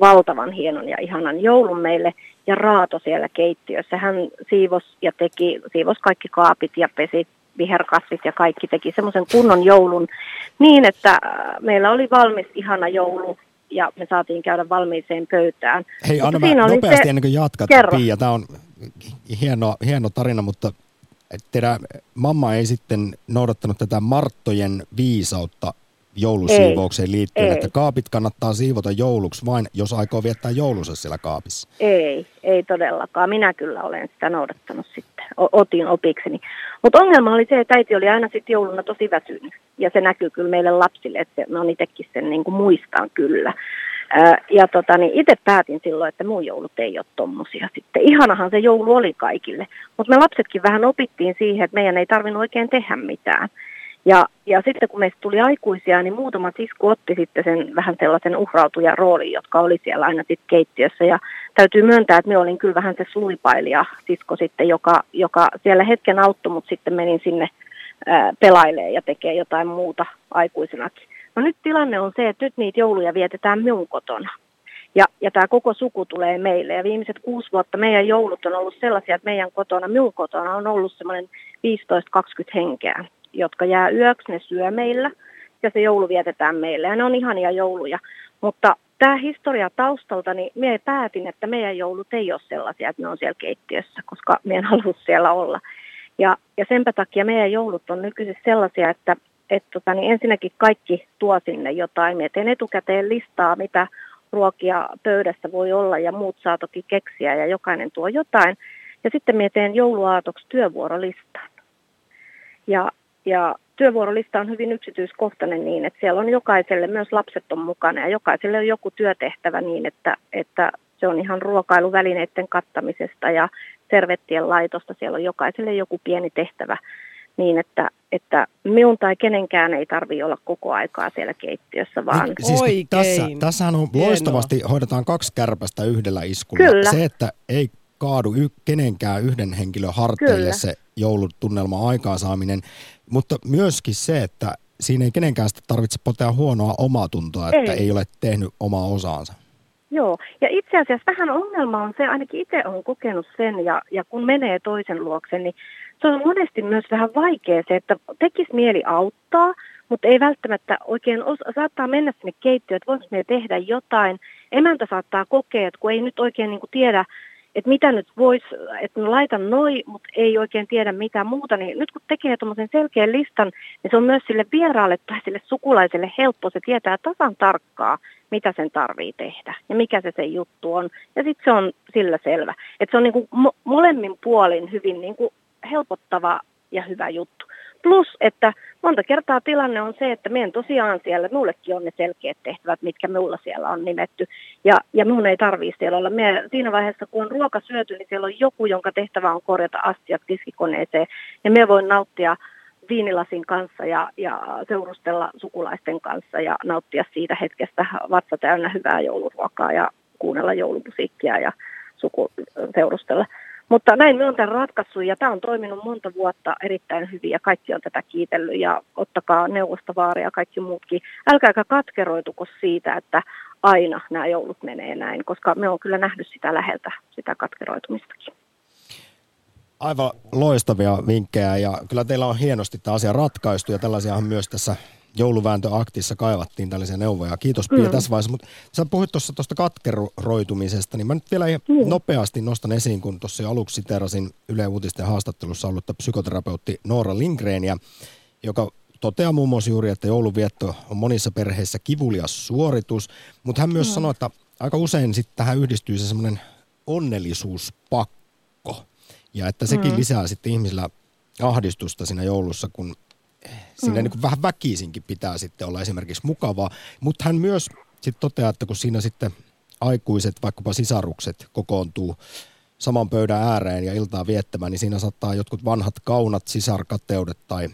valtavan hienon ja ihanan joulun meille ja raato siellä keittiössä. Hän siivos ja teki, siivos kaikki kaapit ja pesi viherkasvit ja kaikki teki semmoisen kunnon joulun niin, että meillä oli valmis ihana joulu ja me saatiin käydä valmiiseen pöytään. Hei Anna, mä nopeasti se... ennen kuin jatkat, Kerro. Pia, tämä on hieno, hieno tarina, mutta teidän mamma ei sitten noudattanut tätä Marttojen viisautta joulusiivoukseen liittyen, ei. että kaapit kannattaa siivota jouluksi vain, jos aikoo viettää joulunsa siellä kaapissa? Ei, ei todellakaan. Minä kyllä olen sitä noudattanut sitten. O- otin opikseni. Mutta ongelma oli se, että äiti oli aina sitten jouluna tosi väsynyt. Ja se näkyy kyllä meille lapsille, että se, on itsekin sen niin kuin muistan kyllä. Ja tota, niin itse päätin silloin, että mun joulut ei ole tommosia sitten. Ihanahan se joulu oli kaikille. Mutta me lapsetkin vähän opittiin siihen, että meidän ei tarvinnut oikein tehdä mitään. Ja, ja sitten kun meistä tuli aikuisia, niin muutama sisku otti sitten sen vähän sellaisen uhrautujan roolin, jotka oli siellä aina sitten keittiössä. Ja täytyy myöntää, että me olin kyllä vähän se sluipailija sisko sitten, joka, joka siellä hetken auttoi, mutta sitten menin sinne pelailee ja tekee jotain muuta aikuisenakin. No nyt tilanne on se, että nyt niitä jouluja vietetään minun kotona. Ja, ja tämä koko suku tulee meille. Ja viimeiset kuusi vuotta meidän joulut on ollut sellaisia, että meidän kotona, minun kotona on ollut semmoinen 15-20 henkeä jotka jää yöksi, ne syö meillä ja se joulu vietetään meille ja ne on ihania jouluja. Mutta tämä historia taustalta, niin minä päätin, että meidän joulut ei ole sellaisia, että ne on siellä keittiössä, koska minä en halua siellä olla. Ja, ja senpä takia meidän joulut on nykyisin sellaisia, että et tota, niin ensinnäkin kaikki tuo sinne jotain. Minä teen etukäteen listaa, mitä ruokia pöydässä voi olla ja muut saa toki keksiä ja jokainen tuo jotain. Ja sitten minä teen jouluaatoksi työvuorolistan. Ja ja työvuorolista on hyvin yksityiskohtainen niin, että siellä on jokaiselle, myös lapset on mukana ja jokaiselle on joku työtehtävä niin, että, että se on ihan ruokailuvälineiden kattamisesta ja servettien laitosta. Siellä on jokaiselle joku pieni tehtävä niin, että, että minun tai kenenkään ei tarvitse olla koko aikaa siellä keittiössä, vaan... Siis Oikein. Tässä, tässähän on loistavasti, Hienoa. hoidetaan kaksi kärpästä yhdellä iskulla. Kyllä. Se, että ei kaadu y- kenenkään yhden henkilön harteille Kyllä. se joulutunnelma aikaansaaminen, mutta myöskin se, että siinä ei kenenkään sitä tarvitse potea huonoa omaa tuntoa, että ei. ei ole tehnyt omaa osaansa. Joo, ja itse asiassa vähän ongelma on se, ainakin itse olen kokenut sen, ja, ja kun menee toisen luokse, niin se on monesti myös vähän vaikea se, että tekisi mieli auttaa, mutta ei välttämättä oikein osa, saattaa mennä sinne keittiöön, että voiko me tehdä jotain. Emäntä saattaa kokea, että kun ei nyt oikein niin kuin tiedä, että mitä nyt voisi, että laitan noi, mutta ei oikein tiedä mitä muuta, niin nyt kun tekee tuommoisen selkeän listan, niin se on myös sille vieraalle tai sille sukulaiselle helppo, se tietää tasan tarkkaa, mitä sen tarvii tehdä ja mikä se se juttu on. Ja sitten se on sillä selvä. Että se on niinku mo- molemmin puolin hyvin niinku helpottava ja hyvä juttu. Plus, että monta kertaa tilanne on se, että meidän tosiaan siellä, minullekin on ne selkeät tehtävät, mitkä minulla siellä on nimetty. Ja, ja minun ei tarvitse siellä olla. Me, siinä vaiheessa, kun on ruoka syöty, niin siellä on joku, jonka tehtävä on korjata astiat tiskikoneeseen. Ja me voin nauttia viinilasin kanssa ja, ja seurustella sukulaisten kanssa ja nauttia siitä hetkestä vatsa täynnä hyvää jouluruokaa ja kuunnella joulumusiikkia ja suku, seurustella. Mutta näin me on tämän ratkaissut ja tämä on toiminut monta vuotta erittäin hyvin ja kaikki on tätä kiitellyt ja ottakaa neuvosta vaaria ja kaikki muutkin. Älkääkä katkeroituko siitä, että aina nämä joulut menee näin, koska me on kyllä nähnyt sitä läheltä, sitä katkeroitumistakin. Aivan loistavia vinkkejä ja kyllä teillä on hienosti tämä asia ratkaistu ja tällaisiahan myös tässä jouluvääntöaktissa kaivattiin tällaisia neuvoja. Kiitos Pia mm. tässä vaiheessa, mutta sä puhuit tuossa tuosta katkeroitumisesta, niin mä nyt vielä mm. nopeasti nostan esiin, kun tuossa jo aluksi siterasin Yle Uutisten haastattelussa ollutta psykoterapeutti Noora Lindgrenia, joka toteaa muun muassa juuri, että jouluvietto on monissa perheissä kivulias suoritus, mutta hän myös mm. sanoi, että aika usein sitten tähän yhdistyy se semmoinen onnellisuuspakko. Ja että sekin mm. lisää sitten ihmisillä ahdistusta siinä joulussa, kun siinä mm. niin kuin vähän väkisinkin pitää sitten olla esimerkiksi mukavaa. Mutta hän myös sitten toteaa, että kun siinä sitten aikuiset, vaikkapa sisarukset kokoontuu saman pöydän ääreen ja iltaa viettämään, niin siinä saattaa jotkut vanhat kaunat, sisarkateudet tai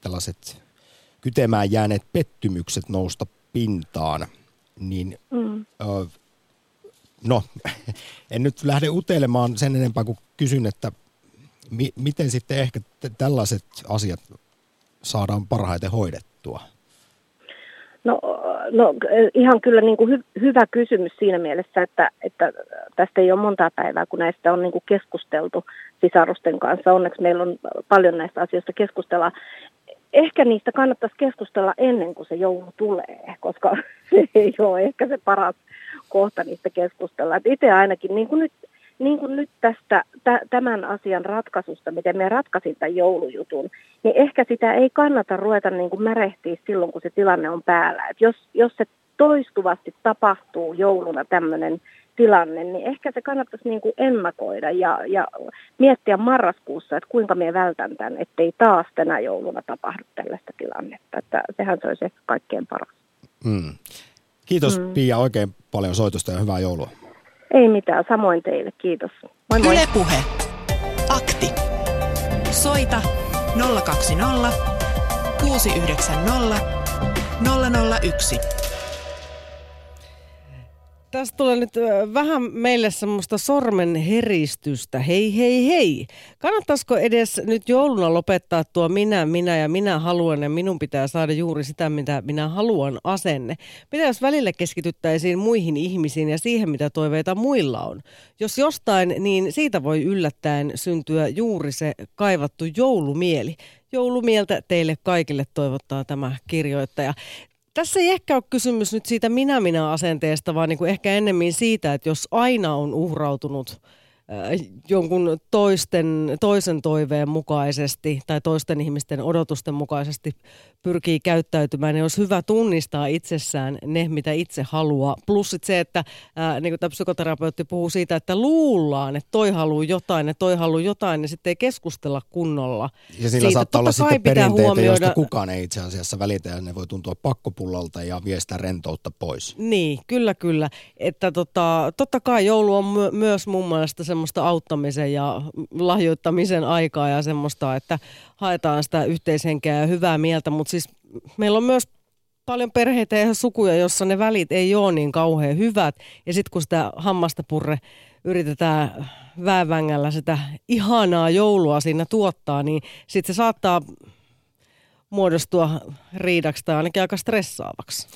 tällaiset kytemään jääneet pettymykset nousta pintaan. Niin mm. ö, no, en nyt lähde utelemaan sen enempää kuin kysyn, että mi- miten sitten ehkä t- tällaiset asiat saadaan parhaiten hoidettua? No, no ihan kyllä niin kuin hy- hyvä kysymys siinä mielessä, että, että tästä ei ole monta päivää, kun näistä on niin kuin keskusteltu sisarusten kanssa. Onneksi meillä on paljon näistä asioista keskustella. Ehkä niistä kannattaisi keskustella ennen kuin se joulu tulee, koska se ei ole ehkä se paras kohta niistä keskustella. itse ainakin, niin kuin nyt niin kuin nyt tästä t- tämän asian ratkaisusta, miten me ratkaisin tämän joulujutun, niin ehkä sitä ei kannata ruveta niin kuin märehtiä silloin, kun se tilanne on päällä. Et jos, jos se toistuvasti tapahtuu jouluna tämmöinen tilanne, niin ehkä se kannattaisi niin kuin ennakoida ja, ja miettiä marraskuussa, että kuinka me vältän tämän, ettei taas tänä jouluna tapahdu tällaista tilannetta. Että sehän se olisi ehkä kaikkein paras. Mm. Kiitos mm. Pia oikein paljon soitosta ja hyvää joulua. Ei mitään, samoin teille, kiitos. Moi moi. Yle Puhe. Akti. Soita 020 690 001. Tästä tulee nyt vähän meille semmoista sormen heristystä. Hei, hei, hei. Kannattaisiko edes nyt jouluna lopettaa tuo minä, minä ja minä haluan ja minun pitää saada juuri sitä, mitä minä haluan asenne? Mitä jos välillä keskityttäisiin muihin ihmisiin ja siihen, mitä toiveita muilla on? Jos jostain, niin siitä voi yllättäen syntyä juuri se kaivattu joulumieli. Joulumieltä teille kaikille toivottaa tämä kirjoittaja tässä ei ehkä ole kysymys nyt siitä minä-minä-asenteesta, vaan niin kuin ehkä ennemmin siitä, että jos aina on uhrautunut jonkun toisten, toisen toiveen mukaisesti tai toisten ihmisten odotusten mukaisesti pyrkii käyttäytymään, niin olisi hyvä tunnistaa itsessään ne, mitä itse haluaa. Plus sit se, että ää, äh, niin kuin tämä psykoterapeutti puhuu siitä, että luullaan, että toi haluaa jotain ja toi haluaa jotain, niin sitten ei keskustella kunnolla. Ja sillä siitä. saattaa olla sitten perinteitä, huomioida... joista kukaan ei itse asiassa välitä ja ne voi tuntua pakkopullalta ja viestää rentoutta pois. Niin, kyllä, kyllä. Että tota, totta kai joulu on my- myös mun mielestä se semmoista auttamisen ja lahjoittamisen aikaa ja semmoista, että haetaan sitä yhteishenkeä ja hyvää mieltä, mutta siis meillä on myös paljon perheitä ja sukuja, jossa ne välit ei ole niin kauhean hyvät. Ja sitten kun sitä hammasta purre yritetään vävängällä sitä ihanaa joulua siinä tuottaa, niin sitten se saattaa muodostua riidaksi tai ainakin aika stressaavaksi.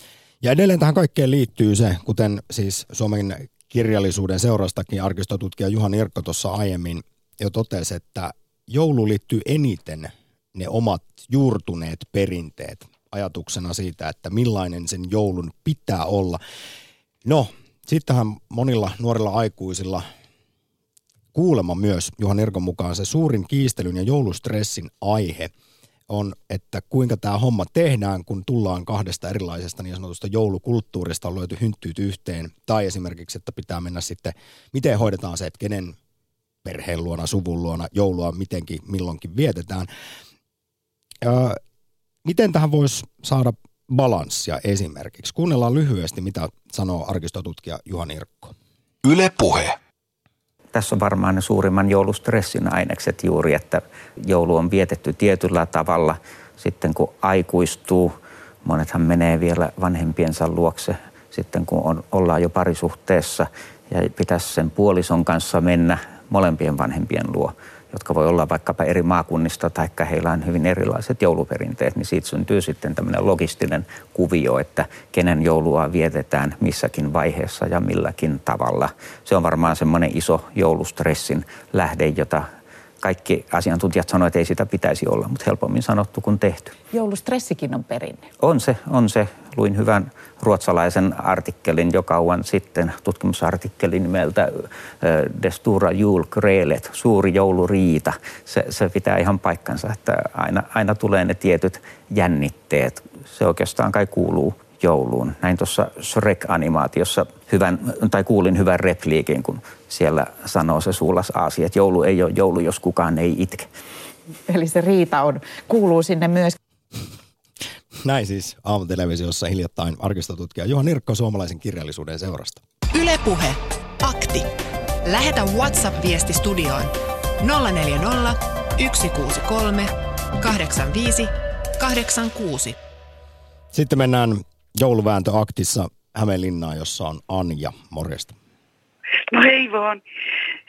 Ja edelleen tähän kaikkeen liittyy se, kuten siis Suomen kirjallisuuden seurastakin arkistotutkija Juhan Irkko tuossa aiemmin jo totesi, että joulu liittyy eniten ne omat juurtuneet perinteet ajatuksena siitä, että millainen sen joulun pitää olla. No, sittenhän monilla nuorilla aikuisilla kuulemma myös Juhan Irkon mukaan se suurin kiistelyn ja joulustressin aihe – on, että kuinka tämä homma tehdään, kun tullaan kahdesta erilaisesta niin sanotusta joulukulttuurista, on löyty hynttyyt yhteen. Tai esimerkiksi, että pitää mennä sitten, miten hoidetaan se, että kenen perheen luona, suvun luona joulua mitenkin milloinkin vietetään. Öö, miten tähän voisi saada balanssia esimerkiksi? Kuunnellaan lyhyesti, mitä sanoo arkistotutkija Juhan Irkko. Yle Puhe tässä on varmaan ne suurimman joulustressin ainekset juuri, että joulu on vietetty tietyllä tavalla. Sitten kun aikuistuu, monethan menee vielä vanhempiensa luokse sitten kun on, ollaan jo parisuhteessa ja pitäisi sen puolison kanssa mennä molempien vanhempien luo jotka voi olla vaikkapa eri maakunnista tai heillä on hyvin erilaiset jouluperinteet, niin siitä syntyy sitten tämmöinen logistinen kuvio, että kenen joulua vietetään missäkin vaiheessa ja milläkin tavalla. Se on varmaan semmoinen iso joulustressin lähde, jota kaikki asiantuntijat sanoivat, että ei sitä pitäisi olla, mutta helpommin sanottu kuin tehty. Joulustressikin on perinne. On se, on se. Luin hyvän ruotsalaisen artikkelin jo kauan sitten, tutkimusartikkelin nimeltä Destura julkreelet, suuri jouluriita. Se, se pitää ihan paikkansa, että aina, aina tulee ne tietyt jännitteet. Se oikeastaan kai kuuluu jouluun. Näin tuossa Shrek-animaatiossa hyvän, tai kuulin hyvän repliikin, kun siellä sanoo se suulas Aasi, että joulu ei ole joulu, jos kukaan ei itke. Eli se riita on, kuuluu sinne myös. Näin siis aamutelevisiossa hiljattain arkistotutkija Juha Nirkko suomalaisen kirjallisuuden seurasta. Ylepuhe Akti. Lähetä WhatsApp-viesti studioon 040 163 85 86. Sitten mennään jouluvääntöaktissa Hämeenlinnaan, jossa on Anja. Morjesta. No hei vaan.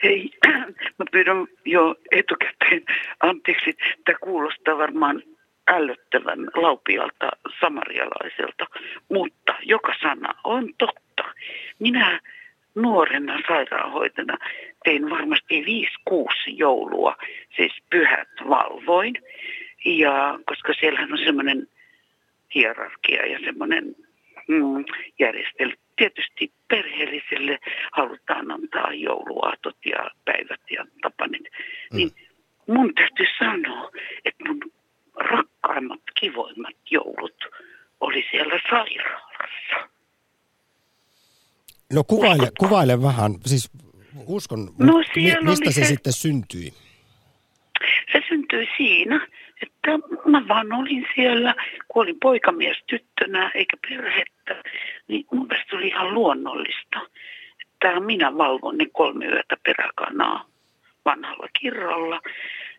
Hei, mä pyydän jo etukäteen anteeksi. Tämä kuulostaa varmaan ällöttävän laupialta samarialaiselta, mutta joka sana on totta. Minä nuorena sairaanhoitajana tein varmasti 5-6 joulua, siis pyhät valvoin. Ja koska siellähän on semmoinen hierarkia ja semmoinen mm, järjestely. Tietysti perheelliselle halutaan antaa jouluaatot ja päivät ja tapanit. Mm. Niin mun täytyy sanoa, että mun rakkaimmat, kivoimmat joulut oli siellä sairaalassa. No kuvaile, kuvaile vähän, siis uskon, no, mi, mistä se, se sitten syntyi? Se syntyi siinä, että mä vaan olin siellä, kun olin poikamies tyttönä eikä perhettä, niin mun mielestä oli ihan luonnollista, että minä valvon ne kolme yötä peräkanaa vanhalla kirralla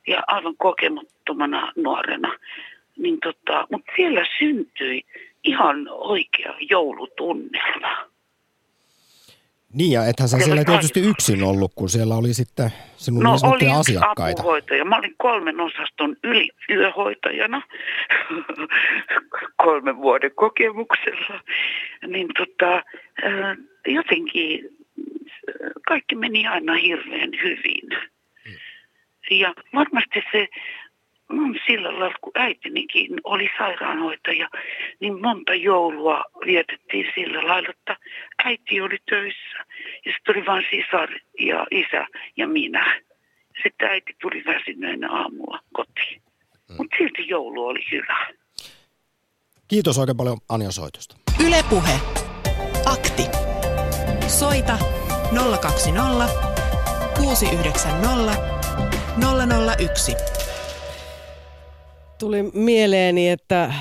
ja aivan kokemattomana nuorena. Niin tota, mutta siellä syntyi ihan oikea joulutunnelma. Niin ja ethän sä siellä tietysti yksin ollut, kun siellä oli sitten sinun no, niin oli asiakkaita. apuhoitaja. Mä olin kolmen osaston yliyöhoitajana kolmen vuoden kokemuksella. Niin tota, jotenkin kaikki meni aina hirveän hyvin. Ja varmasti se mun sillä lailla, kun äitinikin oli sairaanhoitaja, niin monta joulua vietettiin sillä lailla, että äiti oli töissä ja sitten oli vain sisar ja isä ja minä. Sitten äiti tuli väsyneenä aamulla kotiin. Hmm. Mutta silti joulu oli hyvä. Kiitos oikein paljon Anja soitosta. Ylepuhe. Akti. Soita 020 690 001 tuli mieleeni, että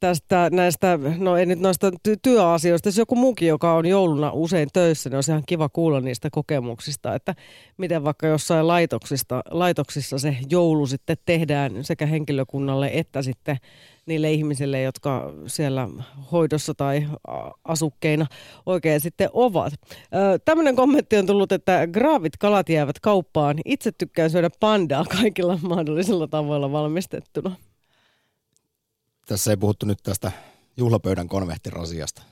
tästä näistä, no ei nyt noista ty- työasioista, jos joku muukin, joka on jouluna usein töissä, niin on ihan kiva kuulla niistä kokemuksista, että miten vaikka jossain laitoksista, laitoksissa se joulu sitten tehdään sekä henkilökunnalle että sitten niille ihmisille, jotka siellä hoidossa tai asukkeina oikein sitten ovat. Tämmöinen kommentti on tullut, että graavit kalat jäävät kauppaan. Itse tykkään syödä pandaa kaikilla mahdollisilla tavoilla valmistettuna. Tässä ei puhuttu nyt tästä juhlapöydän konvehtirasiasta,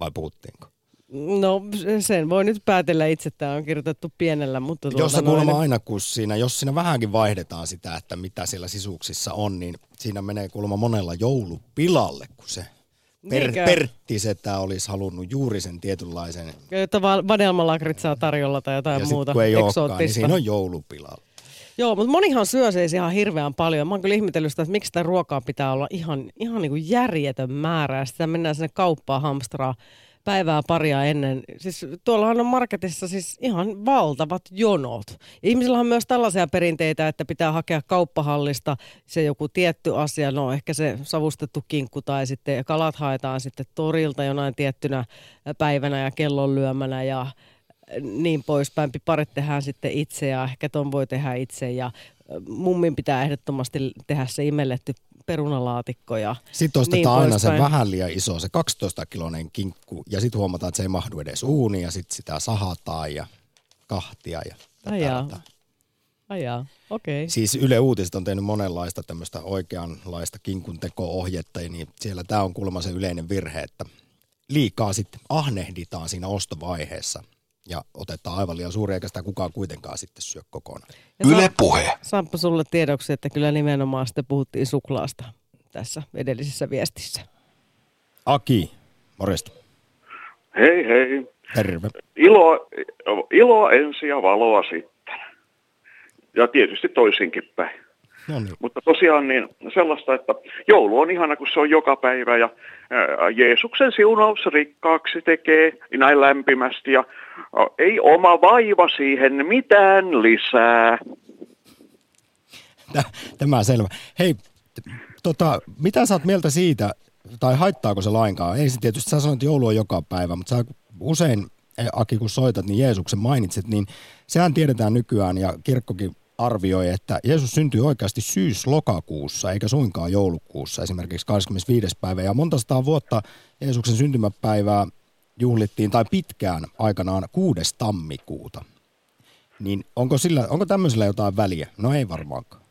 vai puhuttiinko? No sen voi nyt päätellä itse, tämä on kirjoitettu pienellä, mutta... Tuota Jossa kuulemma noin... aina, kun siinä, jos siinä vähänkin vaihdetaan sitä, että mitä siellä sisuksissa on, niin siinä menee kuulemma monella joulupilalle, kun se per, Pertti Setä olisi halunnut juuri sen tietynlaisen... Että vadelmalakritsaa tarjolla tai jotain ja muuta kun ei olekaan, niin siinä on joulupilalla. Joo, mutta monihan syö se ihan hirveän paljon. Mä oon kyllä ihmetellyt sitä, että miksi sitä ruokaa pitää olla ihan, ihan niin kuin järjetön määrä. Ja sitten mennään sinne kauppaan hamstraa päivää paria ennen. Siis tuollahan on marketissa siis ihan valtavat jonot. Ihmisillä on myös tällaisia perinteitä, että pitää hakea kauppahallista se joku tietty asia, no ehkä se savustettu kinkku tai sitten kalat haetaan sitten torilta jonain tiettynä päivänä ja kellon lyömänä ja niin poispäin. Piparit tehdään sitten itse ja ehkä ton voi tehdä itse ja mummin pitää ehdottomasti tehdä se imelletty perunalaatikko ja Sitten ostetaan niin aina se vähän liian iso, se 12-kiloinen kinkku ja sitten huomataan, että se ei mahdu edes uuniin ja sitten sitä sahataan ja kahtia ja Ajaa. Ajaa, okei. Okay. Siis Yle Uutiset on tehnyt monenlaista tämmöistä oikeanlaista kinkun teko-ohjetta, niin siellä tämä on kuulemma se yleinen virhe, että liikaa sitten ahnehditaan siinä ostovaiheessa ja otetaan aivan liian suuri, eikä sitä kukaan kuitenkaan sitten syö kokonaan. Yle Puhe. Samppa sulle tiedoksi, että kyllä nimenomaan sitten puhuttiin suklaasta tässä edellisessä viestissä. Aki, morjesta. Hei hei. Terve. Ilo, iloa ensin ja valoa sitten. Ja tietysti toisinkin päin. No niin. Mutta tosiaan niin sellaista, että joulu on ihana, kun se on joka päivä ja ää, Jeesuksen siunaus rikkaaksi tekee näin lämpimästi ja ää, ei oma vaiva siihen mitään lisää. Tämä selvä. Hei, tota, mitä sä oot mieltä siitä, tai haittaako se lainkaan? Ei se tietysti, sä sanoit, että joulu on joka päivä, mutta sä usein, Aki, kun soitat, niin Jeesuksen mainitset, niin sehän tiedetään nykyään, ja kirkkokin arvioi, että Jeesus syntyi oikeasti syys-lokakuussa, eikä suinkaan joulukuussa, esimerkiksi 25. päivä. Ja monta sataa vuotta Jeesuksen syntymäpäivää juhlittiin, tai pitkään aikanaan 6. tammikuuta. Niin onko, sillä, onko tämmöisellä jotain väliä? No ei varmaankaan.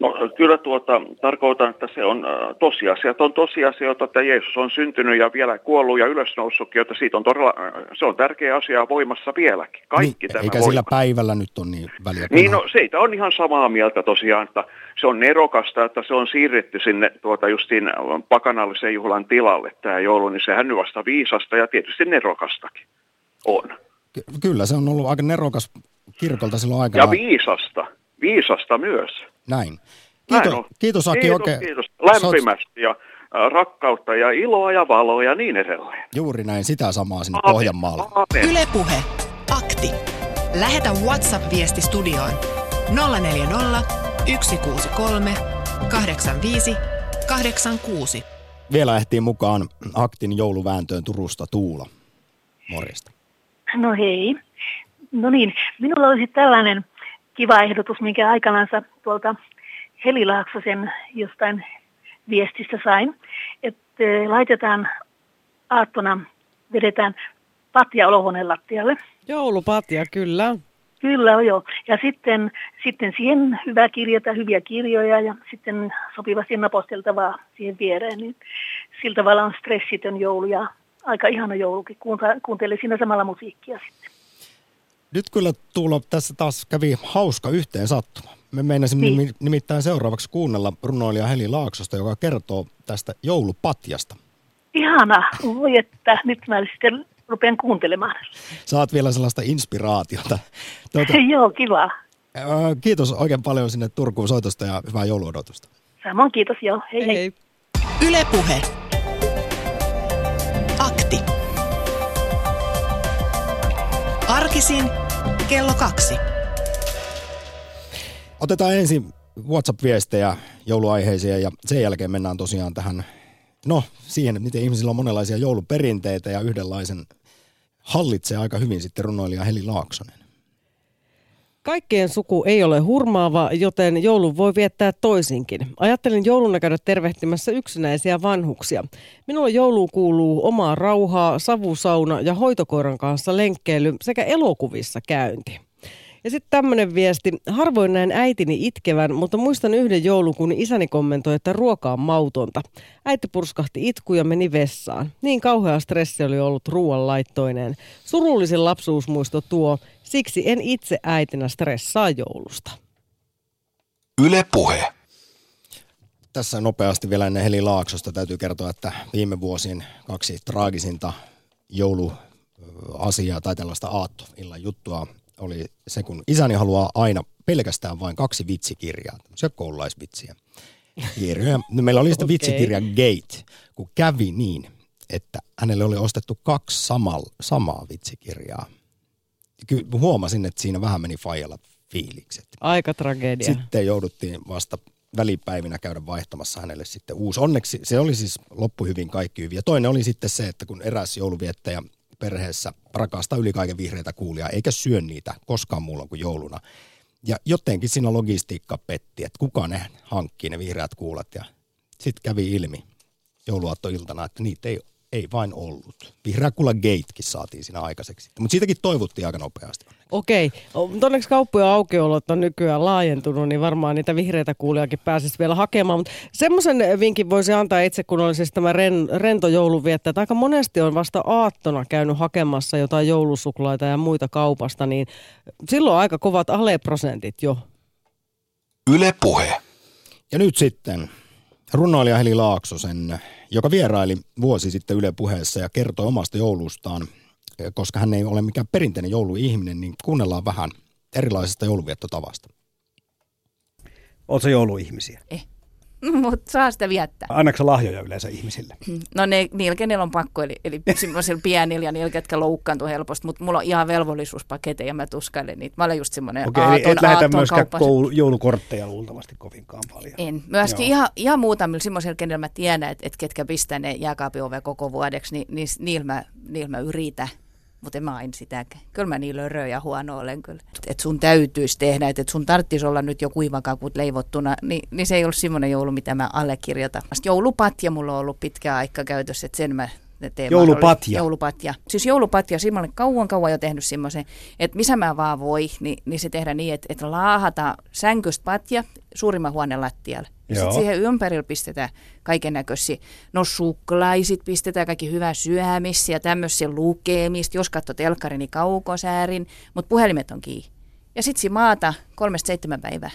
No kyllä tuota, tarkoitan, että se on äh, tosiasia. On tosiasia, että Jeesus on syntynyt ja vielä kuollut ja ylösnoussutkin, että siitä on todella, äh, se on tärkeä asia voimassa vieläkin. Kaikki niin, tämä eikä voima. sillä päivällä nyt on niin väliä. Niin, no siitä on ihan samaa mieltä tosiaan, että se on nerokasta, että se on siirretty sinne tuota justiin pakanallisen juhlan tilalle tämä joulu, niin sehän nyt vasta viisasta ja tietysti nerokastakin on. Ky- kyllä, se on ollut aika nerokas kirkolta silloin aikana. Ja viisasta, viisasta myös. Näin. Näin Kiitos, on. kiitos Aki kiitos, oikein. Kiitos, lämpimästi ja rakkautta ja iloa ja valoa ja niin edelleen. Juuri näin, sitä samaa sinne Aamen. Pohjanmaalle. Yle Puhe. Akti. Lähetä WhatsApp-viesti studioon 040 163 85 86. Vielä ehtii mukaan Aktin jouluvääntöön Turusta Tuula. Morjesta. No hei. No niin, minulla olisi tällainen kiva ehdotus, minkä aikanansa tuolta Heli Laaksosen jostain viestistä sain, että laitetaan aattona, vedetään patja olohuoneen lattialle. Joulupatja, kyllä. Kyllä joo. Ja sitten, sitten siihen hyvä kirjata hyviä kirjoja ja sitten sopivasti naposteltavaa siihen viereen. Niin sillä tavalla on stressitön joulu ja aika ihana joulukin. Kuunta- Kuuntele siinä samalla musiikkia sitten. Nyt kyllä Tuula tässä taas kävi hauska yhteen sattuma. Me meinasimme Niin. nimittäin seuraavaksi kuunnella runoilija Heli Laaksosta, joka kertoo tästä joulupatjasta. Ihana. Voi että nyt mä sitten rupean kuuntelemaan. Saat vielä sellaista inspiraatiota. Tuota, Joo, kiva. kiitos oikein paljon sinne Turkuun soitosta ja hyvää jouluodotusta. Samoin kiitos, joo. Hei hei. hei. Yle Puhe. Akti. Arkisin kello kaksi. Otetaan ensin WhatsApp-viestejä jouluaiheisiin ja sen jälkeen mennään tosiaan tähän, no siihen, miten ihmisillä on monenlaisia jouluperinteitä ja yhdenlaisen hallitsee aika hyvin sitten runoilija Heli Laaksonen. Kaikkien suku ei ole hurmaava, joten joulun voi viettää toisinkin. Ajattelin jouluna käydä tervehtimässä yksinäisiä vanhuksia. Minulla jouluun kuuluu omaa rauhaa, savusauna ja hoitokoiran kanssa lenkkeily sekä elokuvissa käynti. Ja sitten tämmöinen viesti. Harvoin näin äitini itkevän, mutta muistan yhden joulun, kun isäni kommentoi, että ruoka on mautonta. Äiti purskahti itku ja meni vessaan. Niin kauhea stressi oli ollut ruoanlaittoineen. Surullisin lapsuusmuisto tuo, siksi en itse äitinä stressaa joulusta. Yle Puhe. Tässä nopeasti vielä ennen Heli Laaksosta täytyy kertoa, että viime vuosien kaksi traagisinta jouluasiaa tai tällaista aattoillan juttua oli se, kun isäni haluaa aina pelkästään vain kaksi vitsikirjaa, tämmöisiä koululaisvitsiä. Kirjoja. No, Meillä oli sitten Okei. vitsikirja Gate, kun kävi niin, että hänelle oli ostettu kaksi samal, samaa vitsikirjaa. Kyllä huomasin, että siinä vähän meni Fajalla fiilikset. Aika tragedia. Sitten jouduttiin vasta välipäivinä käydä vaihtamassa hänelle sitten uusi. Onneksi se oli siis loppu hyvin kaikki hyvin. Ja toinen oli sitten se, että kun eräs jouluviettäjä perheessä rakastaa yli kaiken vihreitä kuulia, eikä syö niitä koskaan muulla kuin jouluna. Ja jotenkin siinä logistiikka petti, että kuka ne hankkii ne vihreät kuulat. Ja sitten kävi ilmi jouluaattoiltana, että niitä ei ei vain ollut. Vihreä kulla gatekin saatiin siinä aikaiseksi, mutta siitäkin toivottiin aika nopeasti. Okei, mutta onneksi kauppojen aukiolot on nykyään laajentunut, niin varmaan niitä vihreitä kuulijakin pääsisi vielä hakemaan. Mutta semmoisen vinkin voisi antaa itse, kun olisi siis tämä ren, rento jouluviettää, että aika monesti on vasta aattona käynyt hakemassa jotain joulusuklaita ja muita kaupasta, niin silloin aika kovat aleprosentit jo. Yle Puhe. Ja nyt sitten runoilija Heli Laaksosen, joka vieraili vuosi sitten Yle Puheessa ja kertoi omasta joulustaan, koska hän ei ole mikään perinteinen jouluihminen, niin kuunnellaan vähän erilaisesta jouluviettotavasta. Oletko jouluihmisiä? Eh. Mutta saa sitä viettää. Annaksa lahjoja yleensä ihmisille? No ne, niillä, kenellä on pakko, eli, eli semmoisilla pienillä ja niillä, ketkä loukkaantuu helposti, mutta mulla on ihan velvollisuuspaketeja ja mä tuskailen niitä. Mä olen just semmoinen Okei, aaton, eli et lähetä myöskään koulu, joulukortteja luultavasti kovinkaan paljon. En. Myöskin Joo. ihan, ihan muutamilla semmoisilla, kenellä mä tiedän, että, että ketkä pistää ne jääkaapin ove koko vuodeksi, niin, niin niillä, mä, niillä mä yritän. Mutta en mä aina sitäkään. Kyllä mä niin lörö ja huono olen kyllä. Että sun täytyisi tehdä, että sun tarvitsisi olla nyt jo kuivakakut leivottuna, niin, niin se ei ollut semmoinen joulu, mitä mä allekirjoitan. Joulupatja mulla on ollut pitkä aika käytössä, että sen mä teen Joulupatja? Joulupatja. Siis joulupatja, siinä mä olen kauan kauan jo tehnyt semmoisen, että missä mä vaan voi, niin, niin se tehdään niin, että, että laahata sänkystä patja suurimman huoneen lattialle. Ja sitten siihen ympärillä pistetään kaiken näköisiä, no suklaisit pistetään, kaikki hyvää syömistä ja tämmöisiä lukemista. Jos katsoo telkkari, niin kaukosäärin, mutta puhelimet on kiinni. Ja sitten maata kolmesta seitsemän päivää.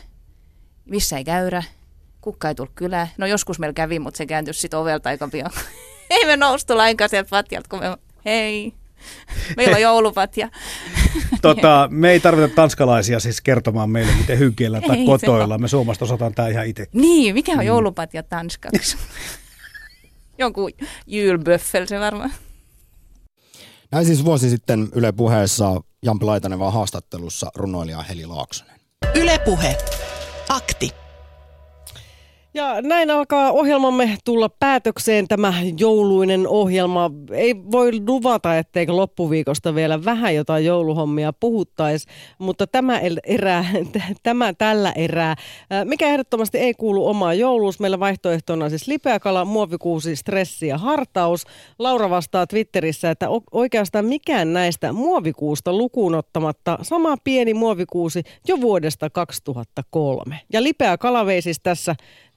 Missä ei käyrä, kukka ei tullut kylään. No joskus meillä kävi, mutta se kääntyi sitten ovelta aika pian. ei me noustu lainkaan sieltä patjalta, kun me hei, meillä on joulupatja. Tota, me ei tarvita tanskalaisia siis kertomaan meille, miten hyggeillä tai Ei, kotoilla. Me Suomesta osataan tämä ihan itse. Niin, mikä on joulupatja tanskaksi? Jonkun jylböffel se varmaan. Näin siis vuosi sitten Yle Puheessa Jampi Laitanen vaan haastattelussa runoilija Heli Laaksonen. Yle Puhe. Akti. Ja näin alkaa ohjelmamme tulla päätökseen tämä jouluinen ohjelma. Ei voi luvata, etteikö loppuviikosta vielä vähän jotain jouluhommia puhuttaisi, mutta tämä erää, tämä tällä erää. Ää, Mikä ehdottomasti ei kuulu omaan jouluus. Meillä vaihtoehtona siis lipeäkala, muovikuusi, stressi ja hartaus. Laura vastaa Twitterissä, että oikeastaan mikään näistä muovikuusta lukuun ottamatta sama pieni muovikuusi jo vuodesta 2003. Ja lipeä kala vei siis tässä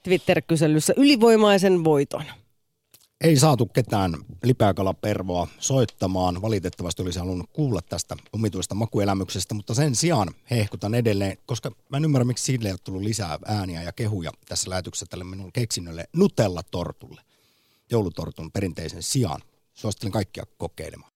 Twitter-kyselyssä ylivoimaisen voiton. Ei saatu ketään lipeäkalapervoa soittamaan. Valitettavasti olisi halunnut kuulla tästä omituista makuelämyksestä, mutta sen sijaan hehkutan edelleen, koska mä en ymmärrä, miksi sille ei ole tullut lisää ääniä ja kehuja tässä lähetyksessä tälle minun keksinnölle Nutella-tortulle. Joulutortun perinteisen sijaan. Suosittelen kaikkia kokeilemaan.